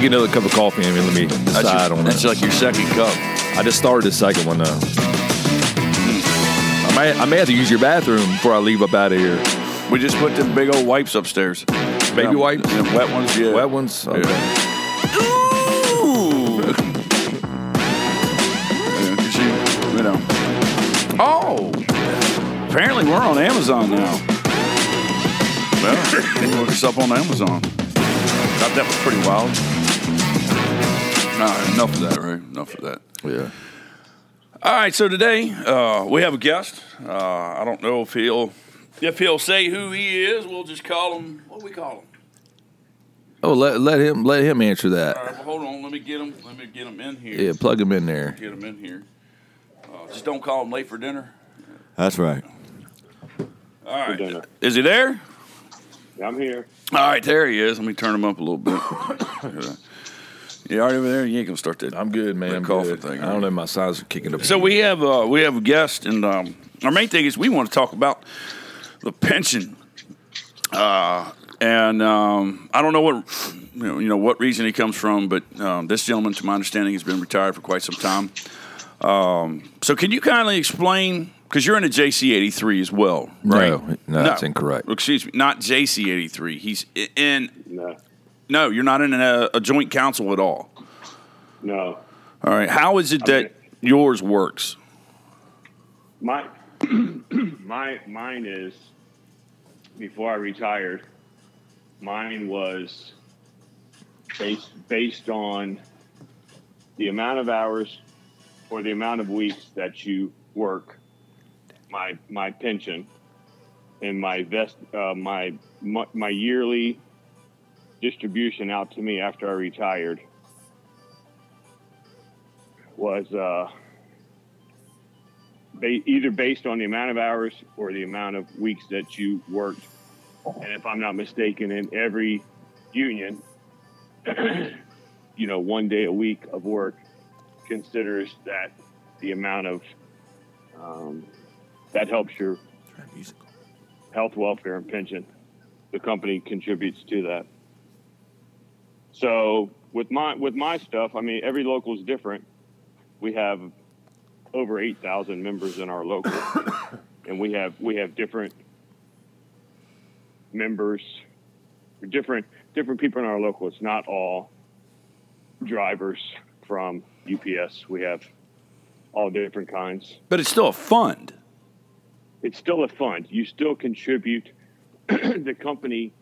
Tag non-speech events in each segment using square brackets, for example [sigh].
Let me get another cup of coffee and let me That's, decide your- on that's it. like your second cup. I just started the second one though. I may, I may have to use your bathroom before I leave up out of here. We just put them big old wipes upstairs. Baby wipes? yeah, wet ones, yeah. Wet ones? Okay. Ooh. Yeah, 'cause you, you know. Oh, apparently we're on Amazon now. Well, look us up on Amazon. Thought that was pretty wild. Nah, enough of that, right? Enough of that. Yeah. All right, so today uh, we have a guest. Uh, I don't know if he'll if he'll say who he is. We'll just call him. What do we call him? Oh, let, let him let him answer that. All right, well, hold on. Let me get him. Let me get him in here. Yeah, plug him in there. Get him in here. Uh, just don't call him late for dinner. That's right. All right. dinner. Is he there? I'm here. All right, there he is. Let me turn him up a little bit. [coughs] you all right over there? You ain't gonna start that. I'm good, man. That I'm coffee good. thing, I don't know. My sides are kicking up. So we have uh, we have a guest, and um, our main thing is we want to talk about the pension. Uh, and um, I don't know what you know, you know what reason he comes from, but um, this gentleman, to my understanding, has been retired for quite some time. Um, so can you kindly explain? Because you're in a JC eighty three as well, right? No, no, that's incorrect. Excuse me, not JC eighty three. He's in. No, No, you're not in a, a joint council at all. no. All right. How is it that Okay. yours works? My, [clears throat] my, mine is. Before I retired, mine was based based on the amount of hours or the amount of weeks that you work. My my pension and my vest uh, my, my my yearly distribution out to me after I retired was uh, ba- either based on the amount of hours or the amount of weeks that you worked. And if I'm not mistaken, in every union, [clears throat] you know, one day a week of work considers that the amount of um, that helps your health, welfare, and pension. The company contributes to that. So with my with my stuff, I mean, every local is different. We have over eight thousand members in our local, [coughs] and we have we have different members, different different people in our local. It's not all drivers from UPS. We have all different kinds. But it's still a fund. It's still a fund. You still contribute. [clears throat] the company,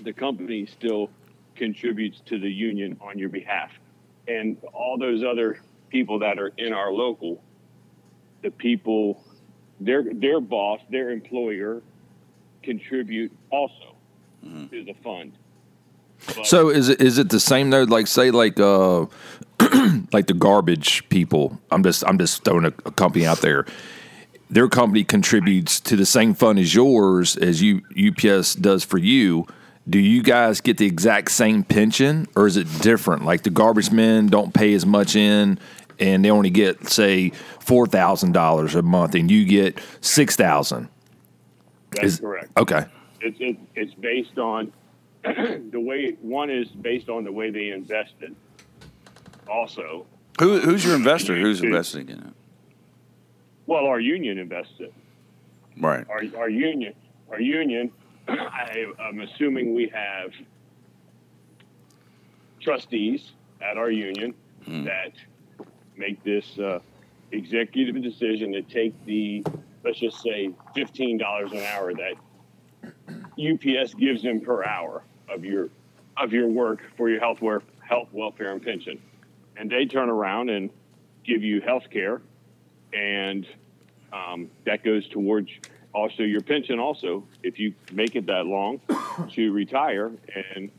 the company still contributes to the union on your behalf, and all those other people that are in our local, the people, their their boss, their employer, contribute also to the fund. But- So is it is it the same though? Like say like uh [clears throat] like the garbage people. I'm just I'm just throwing a, a company out there. Their company contributes to the same fund as yours as you UPS does for you. Do you guys get the exact same pension, or is it different? Like the garbage men don't pay as much in, and they only get say four thousand dollars a month, and you get six thousand. That's Is- correct. Okay, It's it, it's based on [clears throat] the way one is based on the way they invested. Also, Who, who's your investor? Who's investing in it? well, our union invested. Right. Our our union, our union. I, I'm assuming we have trustees at our union that make this uh, executive decision to take the let's just say fifteen dollars an hour that UPS gives them per hour of your of your work for your health work, health welfare and pension, and they turn around and give you health care, and um, that goes towards also your pension. Also, if you make it that long [coughs] to retire, and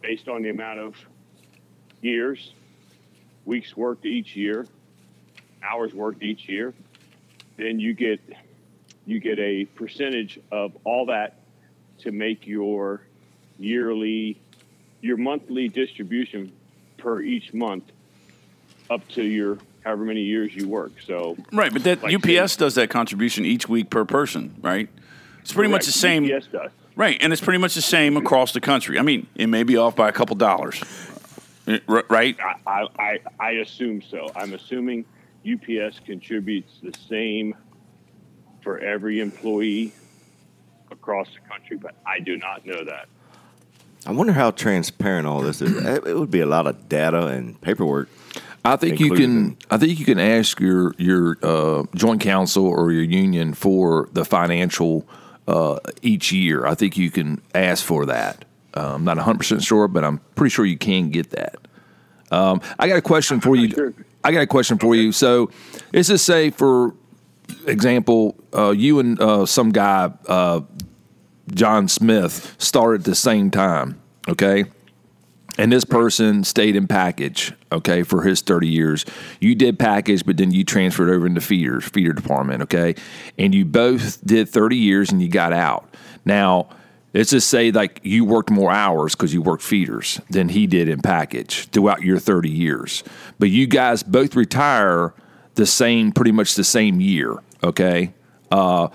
based on the amount of years, weeks worked each year, hours worked each year, then you get you get a percentage of all that to make your yearly your monthly distribution per each month up to your however many years you work. So Right, but that Like UPS does that contribution each week per person, right? It's pretty much the same. UPS does. Right, and it's pretty much the same across the country. I mean, it may be off by a couple dollars. Uh, right? I, I, I assume so. I'm assuming UPS contributes the same for every employee across the country, but I do not know that. I wonder how transparent all this is. [clears throat] It it would be a lot of data and paperwork. I think you can. I think you can ask your your uh, joint council or your union for the financial uh, each year. I think you can ask for that. Uh, I'm not 100 percent sure, but I'm pretty sure you can get that. Um, I got a question for you. sure. I got a question for you. So, let's just say, for example, uh, you and uh, some guy, uh, John Smith, started at the same time. Okay. And this person stayed in package, okay, for his 30 years. You did package, but then you transferred over into feeders, feeder department, okay? And you both did 30 years and you got out. Now, let's just say like you worked more hours because you worked feeders than he did in package throughout your 30 years. But you guys both retire the same, pretty much the same year, okay? Uh,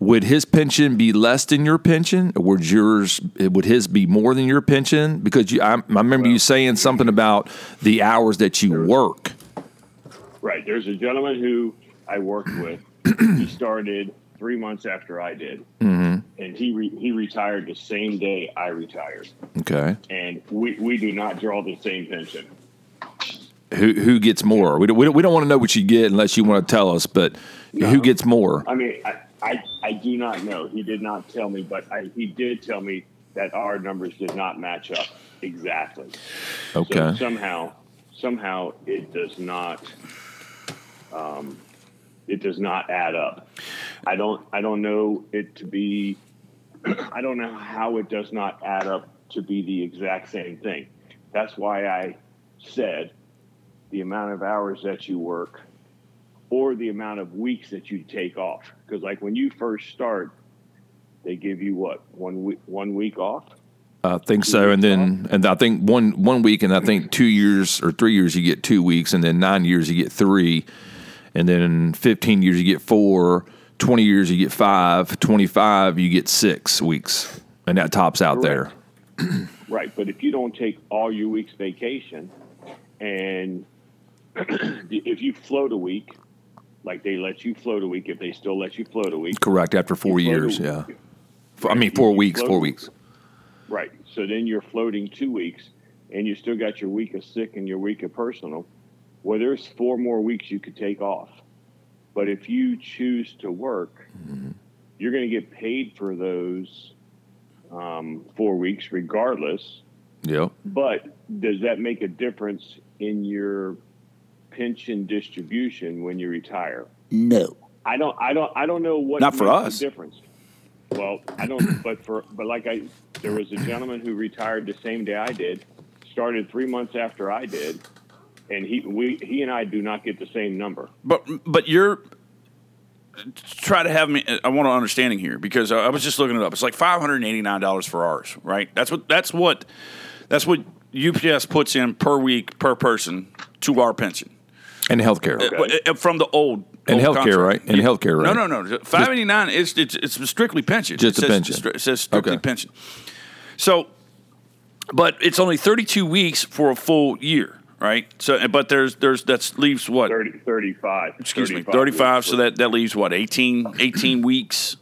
would his pension be less than your pension? Or would yours? Would his be more than your pension? Because you, I, I remember you saying something about the hours that you work. Right. There's a gentleman who I worked with. [clears throat] he started three months after I did, mm-hmm. and he re- he retired the same day I retired. Okay, And we, we do not draw the same pension. who who gets more? We don't, we don't, we don't want to know what you get unless you want to tell us. But who gets more? I mean, I, I, I do not know. He did not tell me, but I, he did tell me that our numbers did not match up exactly. So Okay, somehow, somehow it does not, um, it does not add up. I don't, I don't know it to be, [clears throat] I don't know how it does not add up to be the exact same thing. That's why I said the amount of hours that you work or the amount of weeks that you take off. Because like when you first start, they give you what one week one week off. I think so. And then and I think one one week, and I think two years or three years you get two weeks, and then nine years you get three, and then fifteen years you get four. 20 years you get five 25 you get six weeks and that tops out there [clears throat] Right, but if you don't take all your week's vacation, and [clears throat] if you float a week, like they let you float a week, if they still let you float a week, correct after four years yeah i mean four You weeks float four weeks right? So then you're floating two weeks, and you still got your week of sick and your week of personal. Well, there's four more weeks you could take off, but if you choose to work, you're going to get paid for those um, four weeks regardless. yep But does that make a difference in your pension distribution when you retire? No. I don't. I don't. I don't know what Not for us. the difference. Well, I don't. [clears throat] but for but like I, there was a gentleman who retired the same day I did, started three months after I did, and he we he and I do not get the same number. But but you're try to have me. I want an understanding here because I was just looking it up. It's like five hundred and eighty nine dollars for ours, right? That's what that's what that's what UPS puts in per week per person to our pension and healthcare Uh, uh, from the old. And old healthcare, contract. right? And healthcare, right? No, no, no. Five eighty nine. It's, it's it's strictly pension. Just it a says, pension. stri- It says strictly Okay. pension. So, but it's only thirty two weeks for a full year, right? So, but there's there's that leaves what 30, 35. excuse me, 35 35. weeks So that, that leaves what, 18, 18 weeks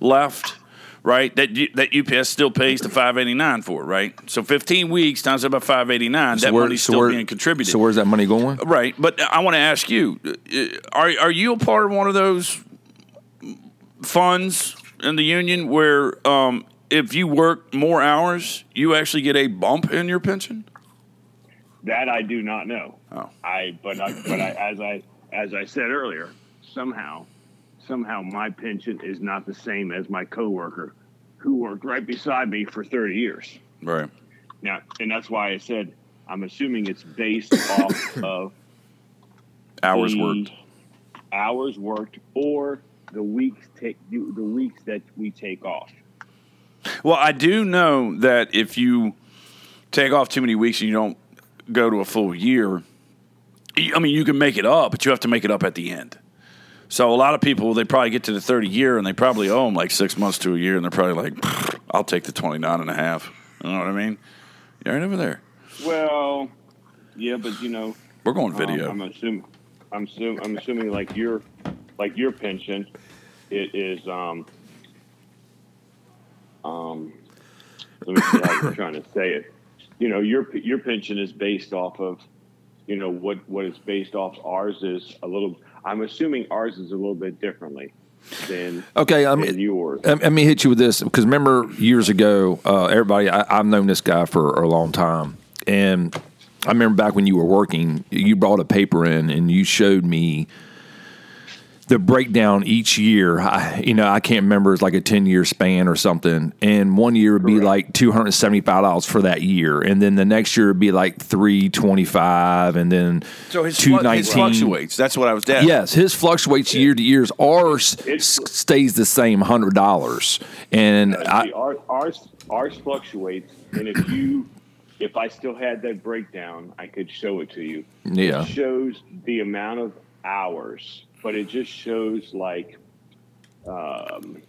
left, right? That that UPS still pays the 589 for, right? So 15 weeks times about 589, that where- money's so still where- being contributed. so where's that money going right. But I want to ask you, uh, are, are you a part of one of those funds in the union where um, if you work more hours, you actually get a bump in your pension? That I do not know. Oh. I but I, but I, as I as I said earlier, somehow somehow my pension is not the same as my coworker who worked right beside me for 30 years. Right. Now, and that's why I said I'm assuming it's based [coughs] off of Hours worked. hours worked, or the weeks take the weeks that we take off. Well, I do know that if you take off too many weeks and you don't go to a full year, I mean, you can make it up, but you have to make it up at the end. So a lot of people, they probably get to the 30 year and they probably owe them like six months to a year and they're probably like, I'll take the 29 and a half. You know what I mean? You're right over there. Well, yeah, but you know, We're going um, video. I'm assuming, I'm assuming, I'm assuming like your, like your pension, it is um, um, let me see how I'm trying to say it. You know, your your pension is based off of, you know, what what it's based off. Ours is a little. I'm assuming ours is a little bit differently than Okay, I mean, yours. let let me hit you with this because remember years ago, uh, everybody, I, I've known this guy for a long time, and I remember back when you were working, you brought a paper in and you showed me the breakdown each year. I, you know, I can't remember. It's like a ten year span or something, and one year would be Correct. like two hundred seventy five dollars for that year, and then the next year would be like three twenty five, and then so his, two flu- his fluctuates. That's what I was at. Yes, his fluctuates year to years. Ours It's- stays the same, hundred dollars. And Uh, I, see, our, ours ours fluctuates, and if you if I still had that breakdown, I could show it to you. yeah, It shows the amount of hours, but it just shows like um,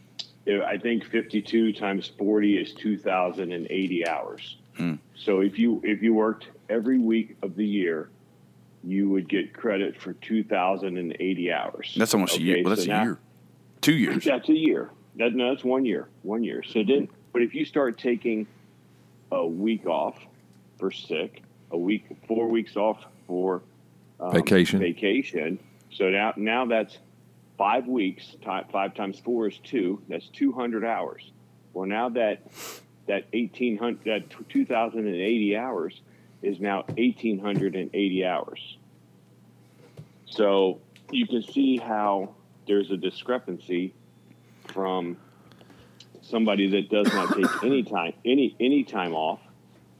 I think fifty two times forty is two thousand and eighty hours. So if you if you worked every week of the year, you would get credit for two thousand and eighty hours. That's almost a year. Well, that's so a now- year. Two years. that's a year. That, no, that's one year. One year. So then, but if you start taking a week off for sick, a week, four weeks off for um, Vacation. vacation. So now, now that's five weeks. Five times four is two. That's two hundred hours. Well, now that that eighteen hundred, that two thousand and eighty hours is now eighteen hundred and eighty hours. So you can see how there's a discrepancy from somebody that does not take [coughs] any time any any time off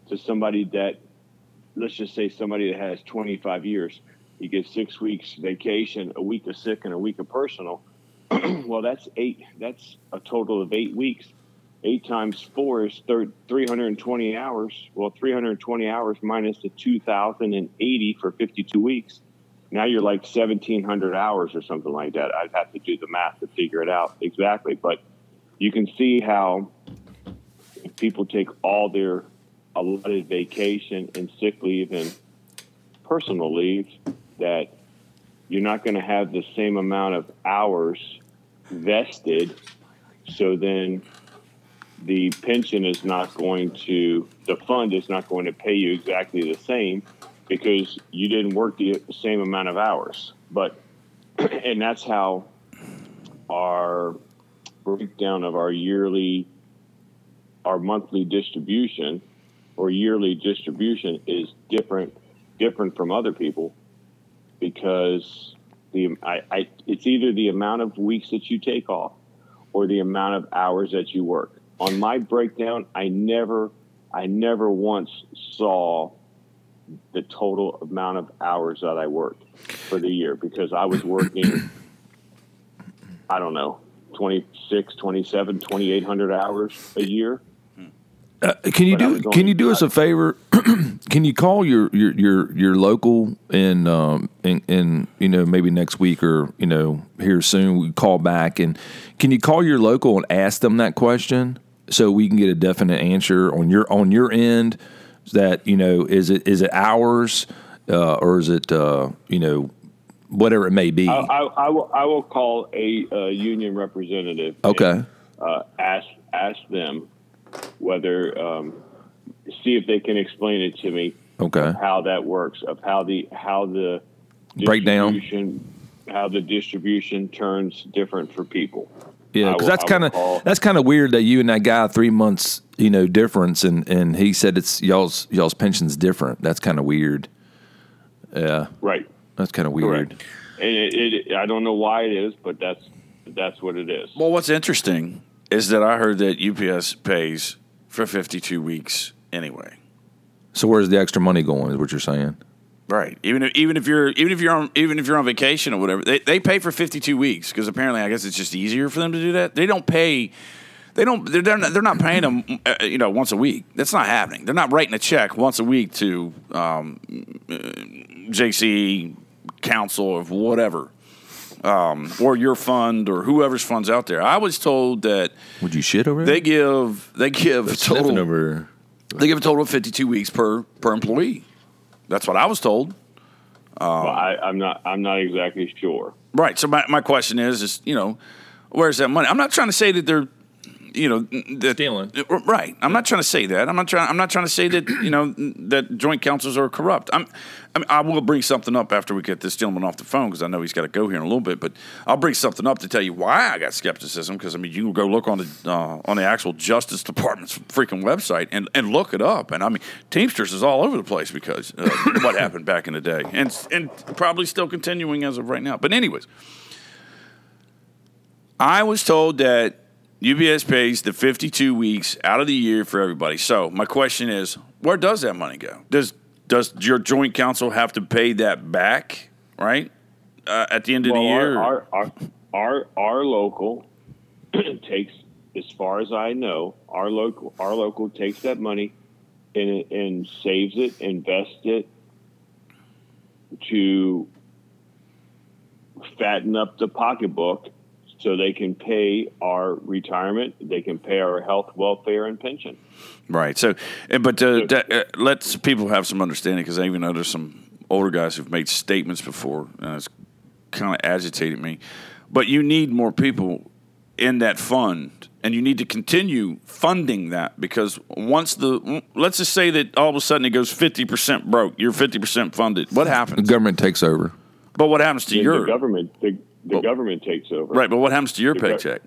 to somebody that let's just say somebody that has 25 years you get six weeks vacation a week of sick and a week of personal. [clears throat] Well that's eight that's a total of eight weeks. Eight times four is thir- 320 hours. Well 320 hours minus the 2080 for 52 weeks. Now you're like 1700 hours or something like that. I'd have to do the math to figure it out exactly but you can see how people take all their allotted vacation and sick leave and personal leave that you're not going to have the same amount of hours vested so then the pension is not going to the fund is not going to pay you exactly the same because you didn't work the same amount of hours. But [clears throat] and that's how our breakdown of our yearly our monthly distribution or yearly distribution is different different from other people because the I, I it's either the amount of weeks that you take off or the amount of hours that you work. On my breakdown, I never I never once saw the total amount of hours that I worked for the year because I was working I don't know 26, 27, 2800 hours a year. Uh, can you do can you do us a favor? [clears throat] can you call your your your, your local and um and, and you know maybe next week or you know here soon we call back and can you call your local and ask them that question so we can get a definite answer on your on your end that you know is it is it hours uh, or is it uh, you know whatever it may be. I, I, I will I will call a uh, union representative. and, okay. uh, ask ask them whether um, see if they can explain it to me Okay. how that works of how the how the Breakdown. how the distribution turns different for people. Yeah, because that's kind of that's kind of weird that you and that guy three months you know difference, and and he said it's y'all's y'all's pension's different. That's kind of weird. Yeah, Right. that's kind of weird. Correct. And it, it, I don't know why it is, but that's that's what it is. Well, what's interesting is that I heard that UPS pays for 52 weeks anyway. So where's the extra money going? Is what you're saying? Right. Even if, even if you're even if you're on even if you're on vacation or whatever, they, they pay for 52 weeks because apparently I guess it's just easier for them to do that. They don't pay. They don't. They're they're not, they're not paying them. Uh, you know, once a week. That's not happening. They're not writing a check once a week to um, uh, JC Council or whatever, um, or your fund or whoever's funds out there. I was told that Would you shit over they there? give they give a total over. they give a total of 52 weeks per per employee. That's what I was told. Well, I, I'm not. I'm not exactly sure. Right. So my, my question is, is you know, where's that money? I'm not trying to say that they're, you know, that, Stealing. Right. I'm not trying to say that. I'm not trying. I'm not trying to say that you know that joint councils are corrupt. I'm. I, mean, I will bring something up after we get this gentleman off the phone because I know he's got to go here in a little bit. But I'll bring something up to tell you why I got skepticism. Because I mean, you can go look on the uh, on the actual Justice Department's freaking website and, and look it up. And I mean, Teamsters is all over the place because uh, [coughs] what happened back in the day, and and probably still continuing as of right now. But anyways. I was told that UPS pays the 52 weeks out of the year for everybody. So my question is, where does that money go? Does does your joint council have to pay that back, right? Uh, at the end of Well, the year? our, our our our our local [clears throat] takes, as far as I know, our local our local takes that money and and saves it, invests it to fatten up the pocketbook so they can pay our retirement, they can pay our health, welfare, and pension. Right. So, uh, but uh, that, uh, let people have some understanding because I even know there's some older guys who've made statements before, and it's kind of agitated me. But you need more people in that fund, and you need to continue funding that because once the let's just say that all of a sudden it goes fifty percent broke, you're fifty percent funded. What happens? The government takes over. But what happens to Then your the government, the, the Well- government takes over. right? But what happens to your The gov- paycheck?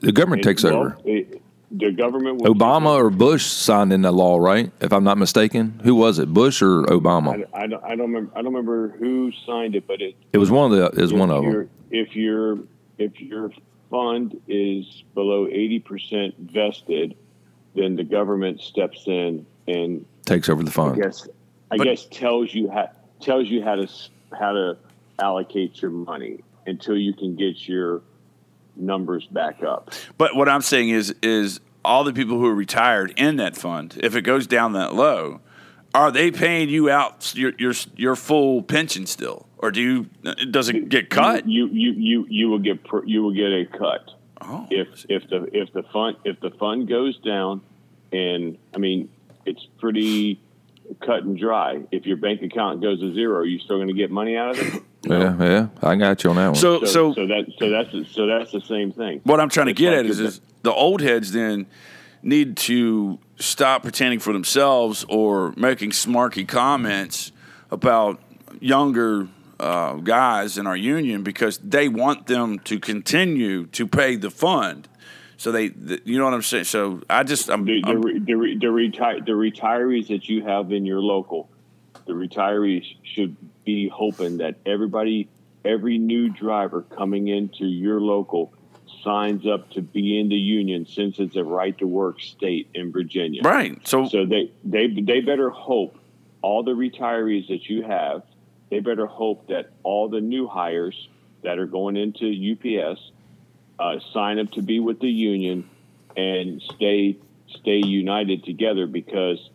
The government And, takes well, over. it- the government will Obama or Bush signed in the law, right? If I'm not mistaken, who was it, Bush or Obama? I, I don't, I don't remember. I don't remember who signed it, but it It was one of the. It was one of them. If your if your fund is below eighty percent vested, then the government steps in and Takes over the I fund. guess I But- guess tells you how tells you how to how to allocate your money until you can get your numbers back up. But what I'm saying is, is all the people who are retired in that fund, if it goes down that low, are they paying you out your your your full pension still, or do you uh, does it get cut? You you you you will get you will get a cut. Oh, if if the if the fund if the fund goes down, and I mean it's pretty cut and dry. If your bank account goes to zero, are you still going to get money out of it? Yeah, yeah. I got you on that one. so So, so so that so that's so that's the same thing. what I'm trying to get at is, is the old heads then need to stop pretending for themselves or making smarky comments about younger uh, guys in our union because they want them to continue to pay the fund. So they, the, you know what I'm saying. So I just, I'm, The the, I'm re- the, the, reti- the retirees that you have in your local, the retirees should be hoping that everybody, every new driver coming into your local signs up to be in the union since it's a right to work state in Virginia. right. So, So they, they they better hope all the retirees that you have, they better hope that all the new hires that are going into UPS uh, sign up to be with the union and stay stay united together because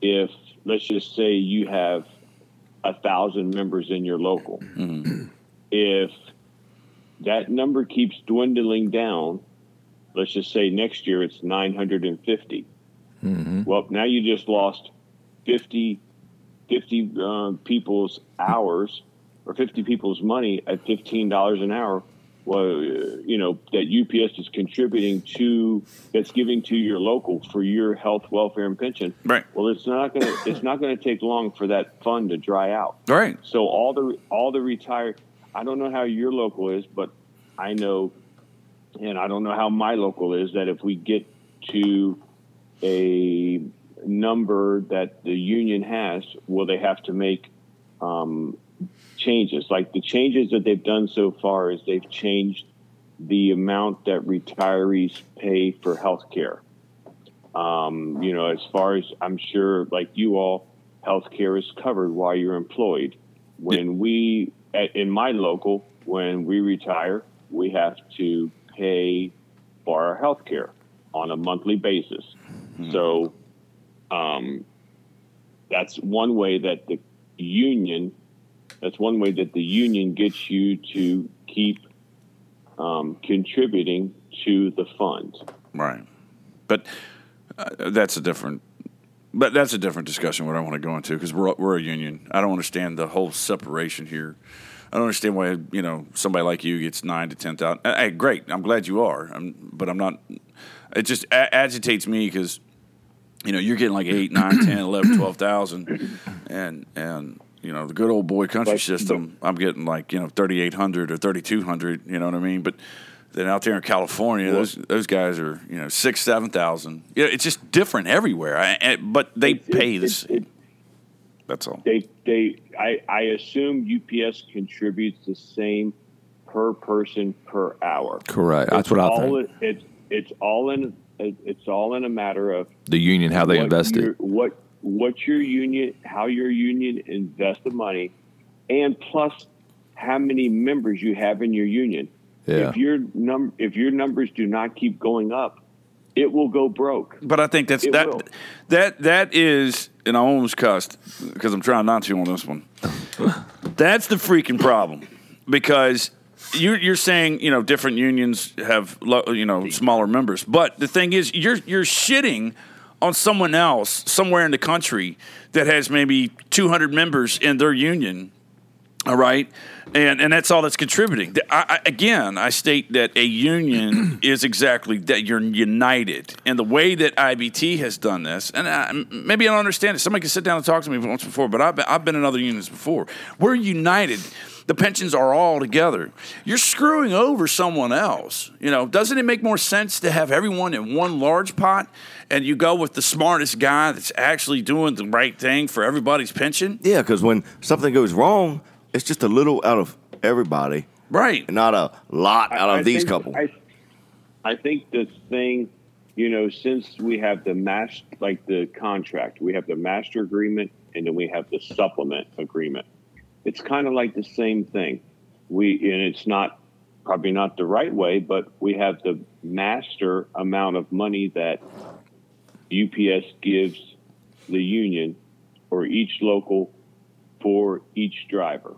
if let's just say you have a thousand members in your local, if that number keeps dwindling down, let's just say next year it's 950. Well, now you just lost 50, 50 uh, people's hours or 50 people's money at $15 an hour. Well, you know, that UPS is contributing to, that's giving to your local for your health, welfare, and pension. Right. Well, it's not going to, it's not going to take long for that fund to dry out. right. So all the all the retired, I don't know how your local is, but I know, and I don't know how my local is. That if we get to a number that the union has, will they have to make um, changes? Like the changes that they've done so far is they've changed the amount that retirees pay for health care. Um, you know, as far as I'm sure, like you all, health care is covered while you're employed. When we, at, in my local, when we retire, we have to pay for our health care on a monthly basis. So um, that's one way that the union, that's one way that the union gets you to keep um, contributing to the fund. Right. But uh, that's a different But that's a different discussion. What I want to go into because we're we're a union. I don't understand the whole separation here. I don't understand why you know somebody like you gets nine to ten thousand. Hey, great. I'm glad you are. I'm, but I'm not. It just a- agitates me because you know you're getting like eight, nine, ten, eleven, twelve thousand, and and you know the good old boy country But- system. I'm getting like you know thirty eight hundred or thirty two hundred. You know what I mean? But then out there in California, Well- those those guys are you know six, seven thousand. Yeah, it's just different everywhere. I, I, but they It's- pay it's- this. it's- That's all. they they I, I assume UPS contributes the same per person per hour. Correct. That's It's what I all think. it's it's all in it's all in a matter of The union, how they what invest it. What what your union, how your union invests the money, and plus how many members you have in your union. Yeah. If your num if your numbers do not keep going up, it will go broke. But I think that's It that will. that that is, and I almost cussed because I'm trying not to on this one. [laughs] that's the freaking problem because you're you're saying you know different unions have lo- you know smaller members, but the thing is you're you're shitting on someone else somewhere in the country that has maybe 200 members in their union all right, and and that's all that's contributing. I, I, again, I state that a union [clears throat] is exactly that. You're united, and the way that IBT has done this, and I, maybe I don't understand it. Somebody can sit down and talk to me once before, but I've been, I've been in other unions before. We're united. The pensions are all together. You're screwing over someone else. You know, doesn't it make more sense to have everyone in one large pot, and you go with the smartest guy that's actually doing the right thing for everybody's pension? Yeah, because when something goes wrong, it's just a little out of everybody, Right. and not a lot out of I these think- couple. I, I think the thing, you know, since we have the mass, like the contract, we have the master agreement, and then we have the supplement agreement. It's kind of like the same thing. We and it's not probably not the right way, but we have the master amount of money that UPS gives the union or each local for each driver.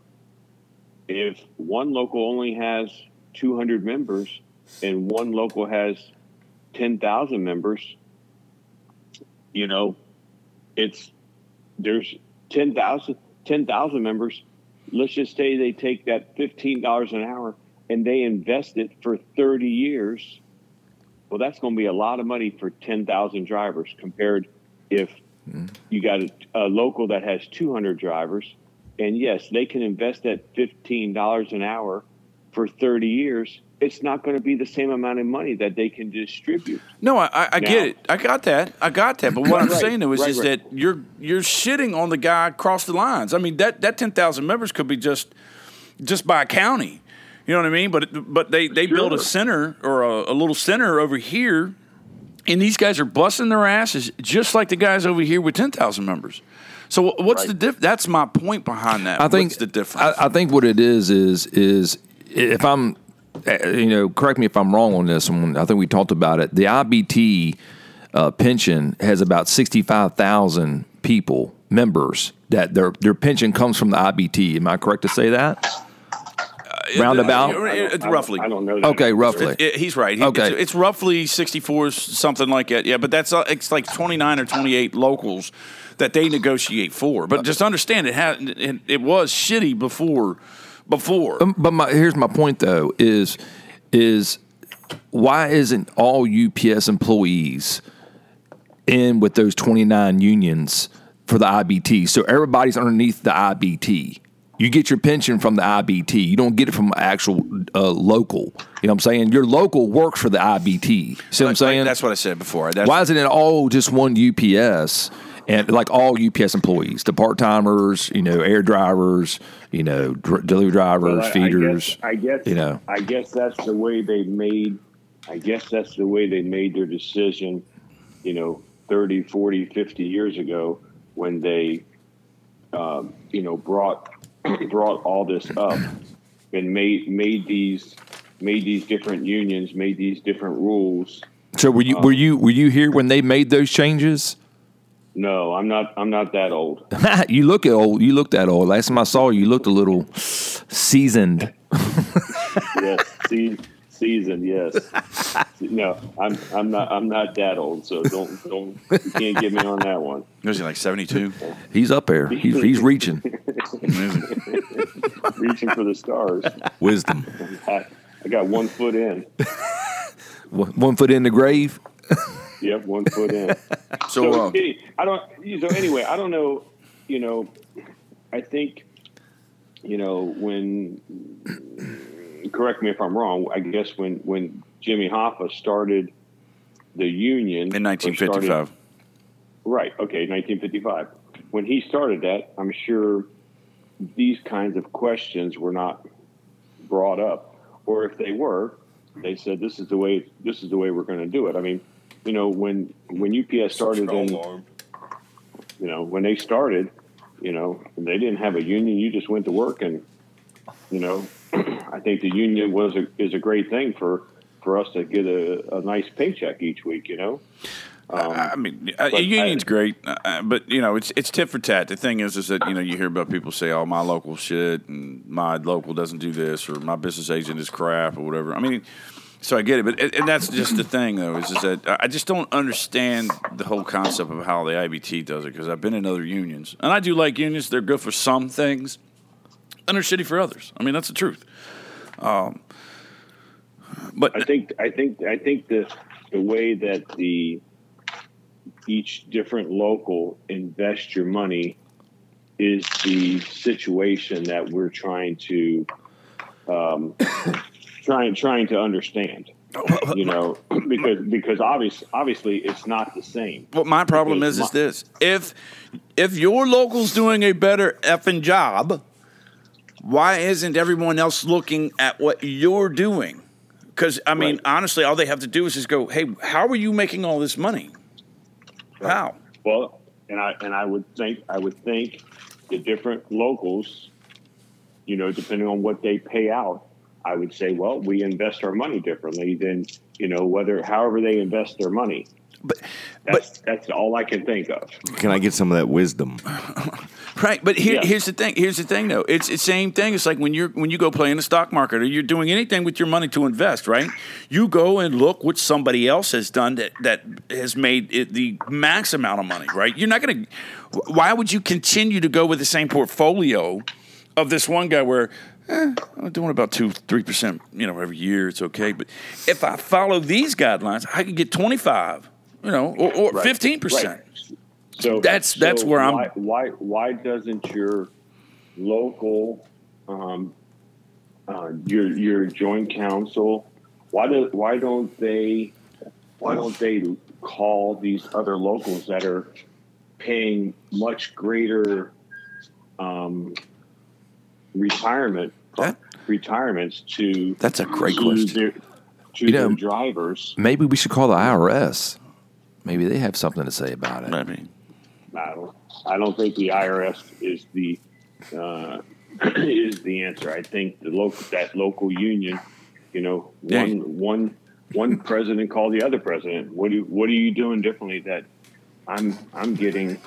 If one local only has 200 members and one local has 10,000 members, you know, it's there's 10,000 10,000 members. Let's just say they take that $15 an hour and they invest it for 30 years. Well, that's going to be a lot of money for 10,000 drivers compared if mm-hmm. you got a, a local that has 200 drivers. And yes, they can invest that $15 an hour for 30 years. It's not going to be the same amount of money that they can distribute. No, I, I, I get it. I got that. I got that. But what I'm [coughs] saying though is, right, is right. that you're you're shitting on the guy across the lines. I mean that that ten thousand members could be just just by a county. You know what I mean? But but they they build a center or a, a little center over here, and these guys are busting their asses just like the guys over here with ten thousand members. So what's Right. the diff? That's my point behind that. I think what's the difference? I, I think what it is is is if I'm, uh, you know, correct me if I'm wrong on this. I think we talked about it. The IBT uh, pension has about sixty five thousand people members that their their pension comes from the IBT. Am I correct to say that? Roundabout. It- I it's I don't- roughly. I don't know. Okay, roughly. It- it- he's right. He- Okay. It's, it's roughly 64, something like that. Yeah, but that's uh, it's like 29 or 28 locals that they negotiate for. But just understand it had it, it was shitty before before. Um, But my, here's my point though: is is why isn't all UPS employees in with those 29 unions for the IBT? So everybody's underneath the IBT. You get your pension from the IBT. You don't get it from actual uh, local. You know what I'm saying? Your local works for the IBT. See what I'm saying? That's what I said before. That's, Why isn't it all just one UPS and like all UPS employees, the part timers, you know, air drivers, you know, dr- delivery drivers, Well, I- feeders. I guess, I guess you know. I guess that's the way they made. I guess that's the way they made their decision. You know, 30, 40, 50 years ago when they, um, you know, brought [clears throat] brought all this up and made made these made these different unions, made these different rules. So were you were you were you here when they made those changes? No, I'm not. I'm not that old. [laughs] you look old. You look that old. Last time I saw you, you looked a little seasoned. [laughs] yes, see, Seasoned, yes. no, I'm I'm not I'm not that old, so don't don't you can't get me on that one. Was he like 72? He's up there. He's, he's reaching. [laughs] Reaching for the stars. Wisdom. I, I got one foot in. One one foot in the grave. Yep, one foot in. [laughs] So, so um, any- I don't. So anyway, I don't know. You know, I think, you know, when correct me if I'm wrong. I guess when when Jimmy Hoffa started the union in or started- 1955. right. Okay, 1955. When he started that, I'm sure these kinds of questions were not brought up, or if they were, they said this is the way this is the way we're going to do it. I mean, you know, when when UPS started in you know, when they started, you know, they didn't have a union. You just went to work, and you know, [clears throat] I think the union was a, is a great thing for for us to get a, a nice paycheck each week. You know, um, I mean, uh, but union's I- great, uh, but you know, it's it's tit for tat. The thing is, is that you know, you hear about people say, "Oh, my local shit," and my local doesn't do this, or my business agent is crap, or whatever. I mean, so I get it, but and that's just the thing, though, is, is that I just don't understand the whole concept of how the IBT does it because I've been in other unions, and I do like unions. They're good for some things, and they're shitty for others. I mean, that's the truth. Um, but I think I think I think the the way that the each different local invest your money is the situation that we're trying to um, trying trying to understand. You know, [clears throat] because because obviously obviously it's not the same. What my problem Because is is this: if if your local's doing a better effing job, why isn't everyone else looking at what you're doing? Because I mean, Right. honestly, all they have to do is just go, "Hey, how are you making all this money? How?" Well, and I and I would think I would think the different locals, you know, depending on what they pay out, I would say, well, we invest our money differently than you know whether however they invest their money. But That's that's all I can think of. Can I get some of that wisdom? [laughs] Right, but here, Yeah. here's the thing. Here's the thing, though. It's the same thing. It's like when you're when you go play in the stock market or you're doing anything with your money to invest. Right, you go and look what somebody else has done that that has made it the max amount of money. Right, you're not going to. Why would you continue to go with the same portfolio of this one guy where? Eh, I'm doing about two, three percent, you know, every year. It's okay, but if I follow these guidelines, I could get twenty five, you know, or- or Right. fifteen percent. Right. So That's- that's so where I'm- why, Why why doesn't your local um, uh, your your joint council why do why don't they why don't they call these other locals that are paying much greater um, retirement That- retirements to That's a great to question. their, to You know- drivers Maybe we should call the IRS. Maybe they have something to say about it. I mean, I don't. I don't think the IRS is the uh, [clears throat] is the answer. I think the local that local union, you know, Yeah. one one one president called the other president. What do what are you doing differently that I'm I'm getting?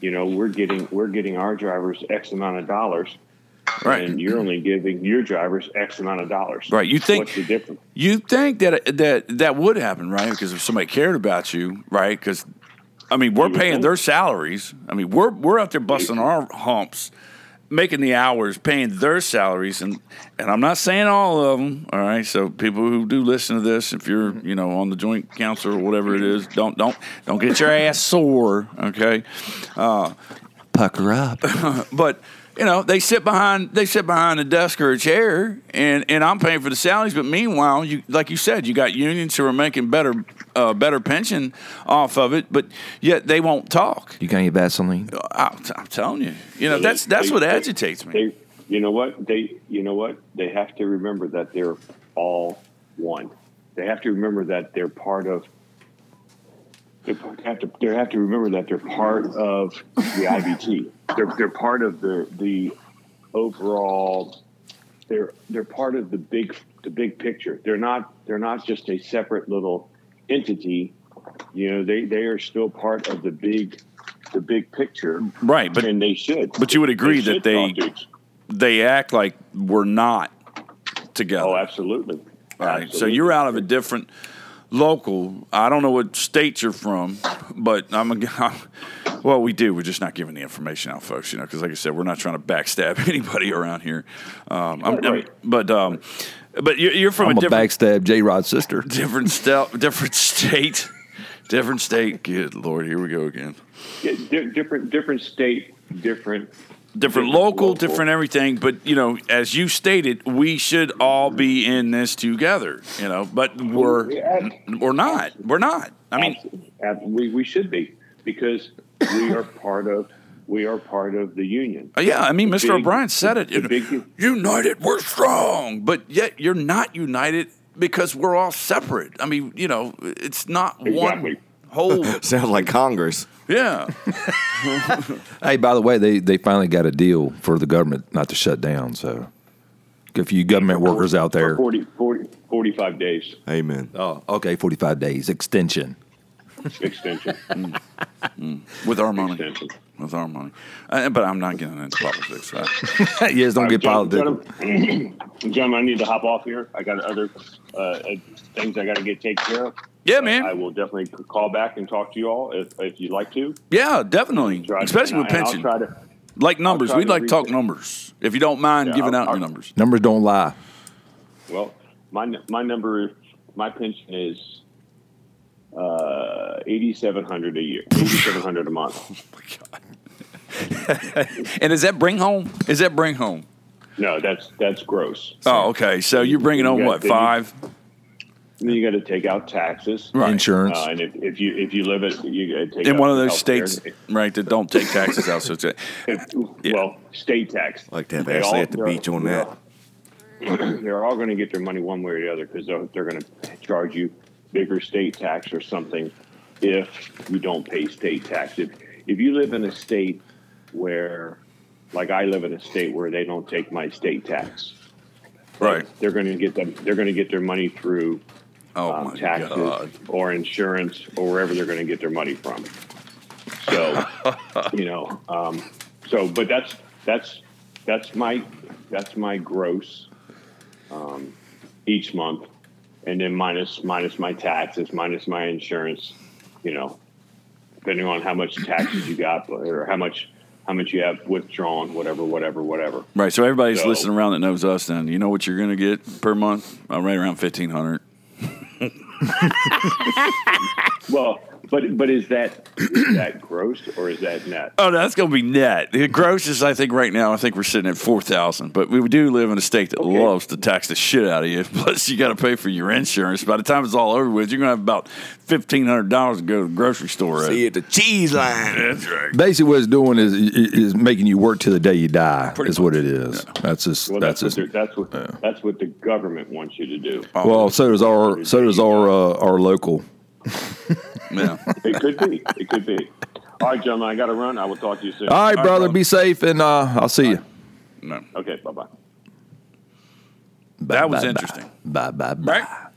You know, we're getting we're getting our drivers X amount of dollars, right. and you're only giving your drivers X amount of dollars. Right, you think- what's the difference? You think that that that would happen, right? Because if somebody cared about you, right? Because I mean, we're paying their salaries. I mean, we're we're out there busting our humps, making the hours, paying their salaries, and and I'm not saying all of them. All right, so people who do listen to this, if you're you know on the joint council or whatever it is, don't don't don't get your ass sore. Okay, uh, Pucker up. [laughs] but you know they sit behind they sit behind a desk or a chair and and i'm paying for the salaries but meanwhile you like you said you got unions who are making better uh, better pension off of it but yet they won't talk You got any Vaseline? I, i'm telling you you know that's that's they- what they- agitates me They, you know what they, you know what they have to remember that they're all one. They have to remember that they're part of. They have to. They have to remember that they're part of the IBT. They're they're part of the the overall. They're they're part of the big the big picture. They're not they're not just a separate little entity. You know, they they are still part of the big the big picture, right but and they should. but you would agree that they to each- they act like we're not together Oh, absolutely. All right. So you're out of a different local. I don't know what states you're from, but I'm a. [laughs] Well, we do. We're just not giving the information out, folks. You know, because like I said, we're not trying to backstab [laughs] anybody around here. Um, I'm, Right, right. but um, but you're, you're from I'm a a different backstab J Rod's sister. [laughs] different state, different state, different state. Good lord, here we go again. Yeah, di- different different state, different different local, different everything. But you know, as you stated, we should all be in this together. You know, but we're we're not. We're not. I mean, we we should be because we are part of we are part of the union. uh, yeah. I mean, The Mr. big- O'Brien said it. the united, we're strong. But yet, you're not united because we're all separate. I mean, you know, it's not one Exactly. Whole. [laughs] Sounds like Congress. Yeah. [laughs] Hey, by the way, they, they finally got a deal for the government not to shut down. So, if you government workers out there, 40, 40, 45 days Amen. oh, okay, forty five days extension. extension. [laughs] With our money. extension. With our money. Uh, but I'm not getting into politics. Right? yes, don't get John- political. John, [clears throat] John, I need to hop off here. I got other uh, uh, things I got to get taken care of. Yeah, man. I will definitely call back and talk to you all if, if you'd like to. Yeah, definitely. Try- Especially with and pension. I'll try to. Like numbers. try We'd to like to talk it. numbers. If you don't mind Yeah, giving I'll- out your I'll- numbers. Numbers don't lie. Well, my my number, my pension is uh, eighty seven hundred a year, [laughs] eighty seven hundred a month. Oh my god. [laughs] and is that bring home? Is that bring home? No, that's that's gross. Oh, okay. So you're bringing home Yeah, what five? you- five? Then you got to take out taxes. Right. Insurance. Uh, and if, if you if you live it, you take In out one of those healthcare. states, right, that don't take taxes out. So it's a, [laughs] If- Yeah. Well, state tax. Like to have They Ashley all- at the beach on that. [clears throat] They're all going to get their money one way or the other because they're, they're going to charge you bigger state tax or something if you don't pay state tax. If if you live in a state where, like I live in a state where they don't take my state tax, right. they're going to get them. They're going to get their money through Oh um, my taxes god. or insurance or wherever they're going to get their money from. So, [laughs] you know, um, so but that's that's that's my that's my gross um, each month, and then minus minus my taxes, minus my insurance. You know, depending on how much taxes you got or how much how much you have withdrawn, whatever, whatever, whatever. Right. So everybody's So- listening around that knows us. Then you know what you're going to get per month? Uh, right around fifteen hundred. [laughs] Well, but but is that is that gross or is that net? Oh, no, that's going to be net. The gross is, I think, right now. I think we're sitting at four thousand. But we do live in a state that Okay. loves to tax the shit out of you. [laughs] Plus, you got to pay for your insurance. By the time it's all over with, you're going to have about fifteen hundred dollars to go to the grocery store. See you at the cheese line. That's right. Basically, what it's doing is is making you work till the day you die. Pretty is what much. it is. That's just Well, that's that's what they're- that's what that's what the government wants you to do. Well, so does our so does our uh, our local. Yeah. It could be. It could be. All right, gentlemen, I got to run. I will talk to you soon. All right, brother, brother. be safe, and uh, I'll see you. No. Okay, bye bye. That was Bye, bye, interesting. Bye bye bye. Right?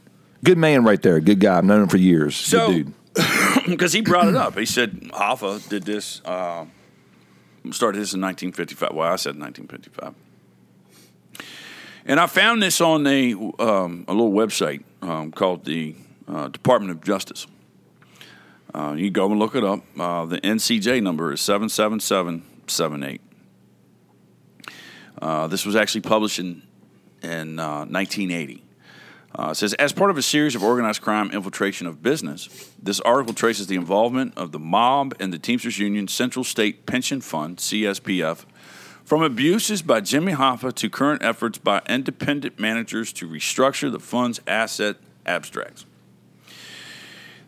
Good man, right there. Good guy. I've known him for years. So- Good dude. [coughs] because he brought it up. He said Hoffa did this, uh, started this in 1955. Well, I said 1955. And I found this on a, um, a little website um, called the uh, Department of Justice. Uh, you go and look it up. Uh, the NCJ number is 77778. Uh, this was actually published in, in uh, 1980. Uh, it says, as part of a series of organized crime infiltration of business, this article traces the involvement of the mob and the Teamsters Union Central State Pension Fund, CSPF, from abuses by Jimmy Hoffa to current efforts by independent managers to restructure the fund's asset abstracts.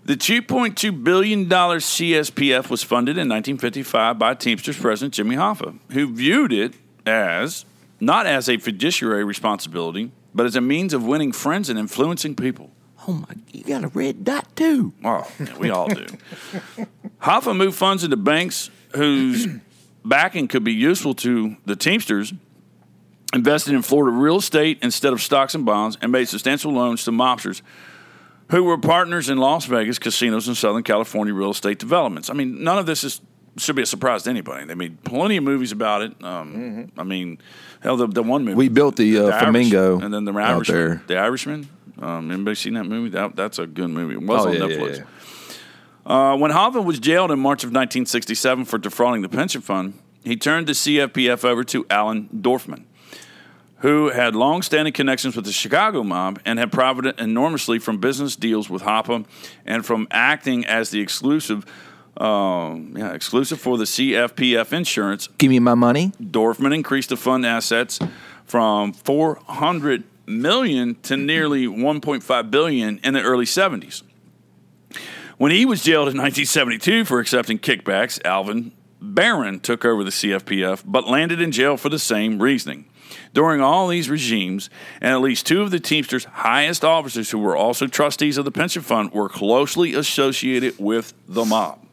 The $2.2 billion CSPF was funded in 1955 by Teamsters President Jimmy Hoffa, who viewed it as not as a fiduciary responsibility, but as a means of winning friends and influencing people. Oh my! You got a red dot too. Oh, yeah, we all do. Hoffa moved funds into banks whose backing could be useful to the Teamsters, invested in Florida real estate instead of stocks and bonds, and made substantial loans to mobsters who were partners in Las Vegas casinos and Southern California real estate developments. I mean, none of this is should be a surprise to anybody. They made plenty of movies about it. Um, I mean, hell, the, the one movie We built the, uh, Irish- Flamingo and then the Irishman, there. the Irishman. Um, anybody seen that movie? That, that's a good movie. It was Oh, on yeah, yeah, Netflix. yeah. Uh, when Hoffa was jailed in March of 1967 for defrauding the pension fund, he turned the CSPF over to Allen Dorfman, who had long-standing connections with the Chicago mob and had profited enormously from business deals with Hoffa and from acting as the exclusive, um, yeah, exclusive for the CSPF insurance Give me my money. Dorfman increased the fund assets from 400 million to nearly 1.5 billion in the early 70s. When he was jailed in 1972 for accepting kickbacks, Alvin Baron took over the CSPF but landed in jail for the same reasoning. During all these regimes, and at least two of the Teamsters' highest officers, who were also trustees of the pension fund, were closely associated with the mob.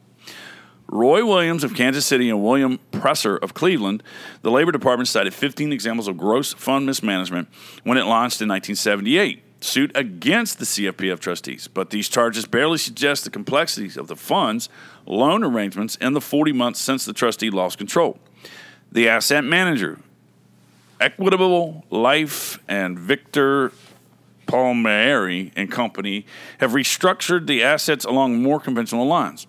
Roy Williams of Kansas City and William Presser of Cleveland, the Labor Department cited 15 examples of gross fund mismanagement when it launched in 1978 suit against the CSPF trustees. But these charges barely suggest the complexities of the funds, loan arrangements, and the 40 months since the trustee lost control. The asset manager, Equitable Life and Victor Palmieri and Company have restructured the assets along more conventional lines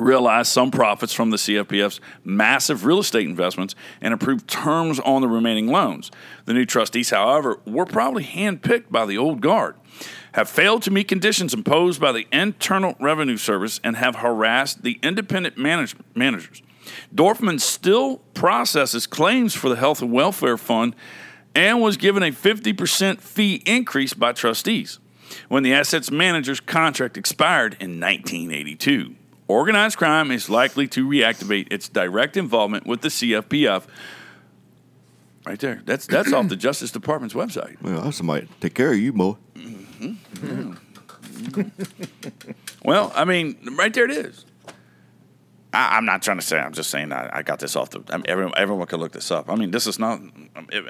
realized some profits from the CSPF's massive real estate investments and improved terms on the remaining loans. The new trustees, however, were probably handpicked by the old guard, have failed to meet conditions imposed by the Internal Revenue Service, and have harassed the independent manage- managers. Dorfman still processes claims for the Health and Welfare Fund and was given a 50% fee increase by trustees when the assets manager's contract expired in 1982. Organized crime is likely to reactivate its direct involvement with the CSPF. Right there. That's that's off the [clears throat] Justice Department's website. Well, I somebody take care of you, boy. Mm-hmm. [laughs] Well, I mean, right there it is. I, I'm not trying to say. I'm just saying I, I got this off the. I mean, everyone, everyone can look this up. I mean, this is not.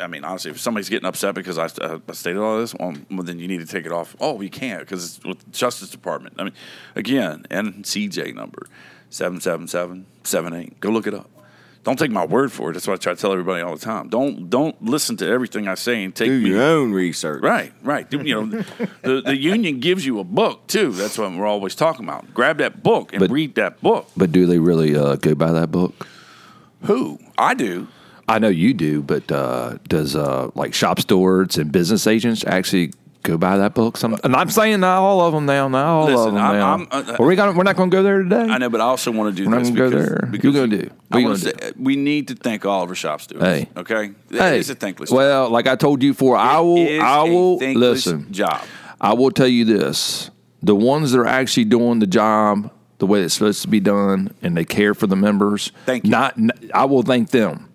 I mean, honestly, if somebody's getting upset because I, uh, I stated all this, well, then you need to take it off. Oh, you can't because it's with the Justice Department. I mean, again, NCJ number seven seven seven seven eight. Go look it up. Don't take my word for it. That's what I try to tell everybody all the time. Don't don't listen to everything I say and take Do me your own research. Right, right. You know, the, the union gives you a book too. That's what we're always talking about. Grab that book and But- read that book. But do they really uh, go by that book? Who? I do. I know you do, but uh, does uh, like shop stewards and business agents actually go by that book? Some, and I'm saying not all of them now. Not all Listen, of them I'm- now. I'm- uh, Are we gonna, we're not going to go there today. I know, but I also want to do We're not this gonna go there. because You gonna do? You want to say we need to thank all of our shop stewards. Hey. okay, hey, it's a thankless. well, like I told you before, I will. It I will listen. Job. I will tell you this: the ones that are actually doing the job the way it's supposed to be done, and they care for the members. Thank you. Not, n- I will thank them.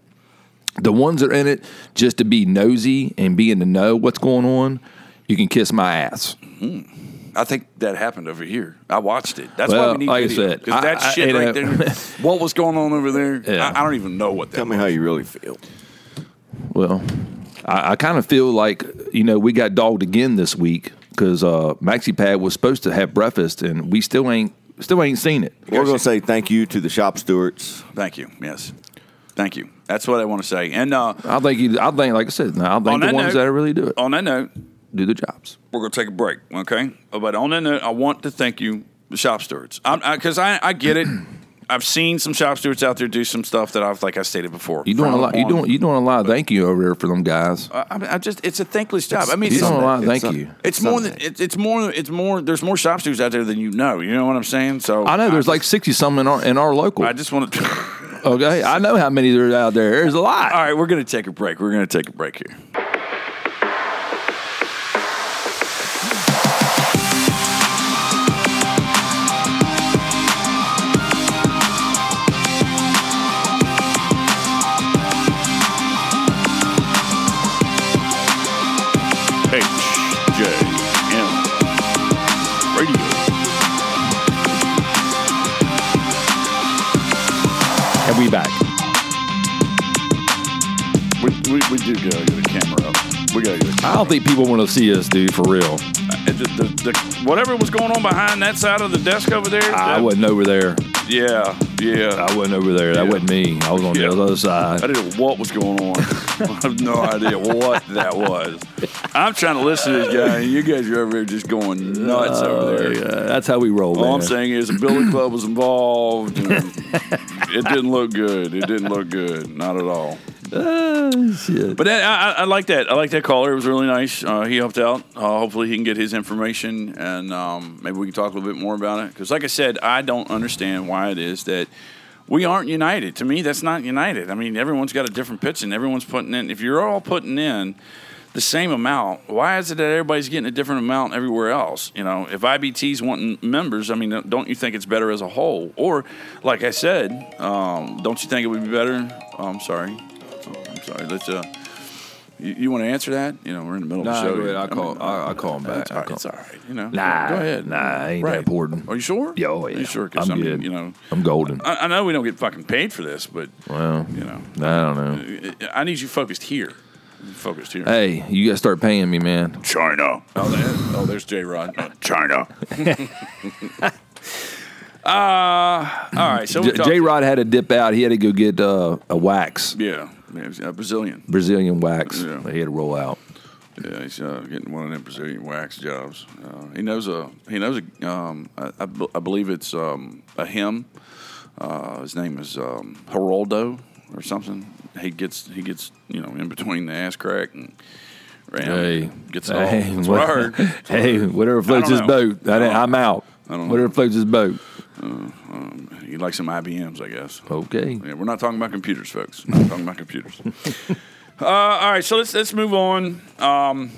The ones that are in it just to be nosy and be in the know what's going on, you can kiss my ass. I think that happened over here. I watched it. That's why Well, we need like I video. said, because that I- I- shit you right know- there. what was going on over there? [laughs] Yeah. I, I don't even know what that. Tell me how you really feel. Well, I, I kind of feel like you know we got dogged again this week because uh, MaxiPad was supposed to have breakfast and we still ain't still ain't seen it. We're going to say thank you to the shop stewards. Thank you. Yes. Thank you. That's what I want to say. And uh, I think you, I think like I said, I On think the that ones note- that really do it on that note, do the jobs. we're going to take a break, okay? Oh, but on that note, I want to thank you, the shop stewards, because I, I, get it. [clears throat] I've seen some shop stewards out there do some stuff that I've, like I stated before. You're doing a lot. You doing you doing a lot of thank you over there for them guys. I, I just, it's a thankless job. I mean, You it's, doing a lot of It's thank a- you. it's more than Sunday. it's, it's more. It's more. There's more shop stewards out there than you know. You know what I'm saying? So I know there's like sixty some in our in our local. I just want to. [laughs] Okay, I know how many there's out there. There's a lot. All right, we're going to take a break. We're going to take a break here. I don't think people want to see us, dude. For real. Uh, The, the, the, whatever was going on behind that side of the desk over there. I that- wasn't over there. Yeah, Yeah. I wasn't over there. That wasn't me. I was on Yeah. the other side. I didn't know what was going on. [laughs] I have no idea what that was. [laughs] I'm trying to listen to this guy, and you guys are over there just going nuts over there. Yeah, that's how we roll. All man. I'm saying is the Billy Club was involved. and [laughs] it didn't look good. It didn't look good. Not at all. Ah, shit. But that, I, I I like that. I like that caller. It was really nice. Uh, he helped out. Uh, hopefully, he can get his information, and um, maybe we can talk a little bit more about it. Because, like I said, I don't understand why it is that we aren't united. To me, that's not united. I mean, everyone's got a different pitch, and everyone's putting in. If you're all putting in the same amount, why is it that everybody's getting a different amount everywhere else? You know, if IBT's wanting members, I mean, don't you think it's better as a whole? Or, like I said, um, don't you think it would be better? Oh, I'm sorry. I'm sorry. Let's. Uh, you, you want to answer that? You know, we're in the middle Nah, of the show. go ahead. I'll I call- I'll- I'll call him back. It's all right. call- It's all right. You know. Nah, Go ahead. nah, ain't that important. Are you sure? Yeah, oh, yeah. Are you sure? 'Cause I'm I mean, good. You know, I'm golden. I, I know we don't get fucking paid for this, but well, you know, I don't know. I need you focused here. Focused here. Hey, you got to start paying me, man. China. Oh, there, oh there's J Rod. Uh, [laughs] China. [laughs] uh, all right. So J Rod had to dip out. He had to go get uh, a wax, Yeah, yeah, he's a Brazilian. Brazilian wax. Yeah. He had to roll out. Yeah, he's uh, getting one of them Brazilian wax jobs. Uh, he knows a he knows a um, I, I, be- I believe it's um, a him. Uh, his name is um, Geraldo or something. He gets he gets you know in between the ass crack and ram, Hey, gets it all. hey, That's what [laughs] hey, whatever floats his boat. I, I'm out. I don't know. Whatever floats his boat. He likes some IBMs, I guess. Okay. Yeah, we're not talking about computers, folks. We're not talking about computers. [laughs] uh, all right, so let's let's move on. Um,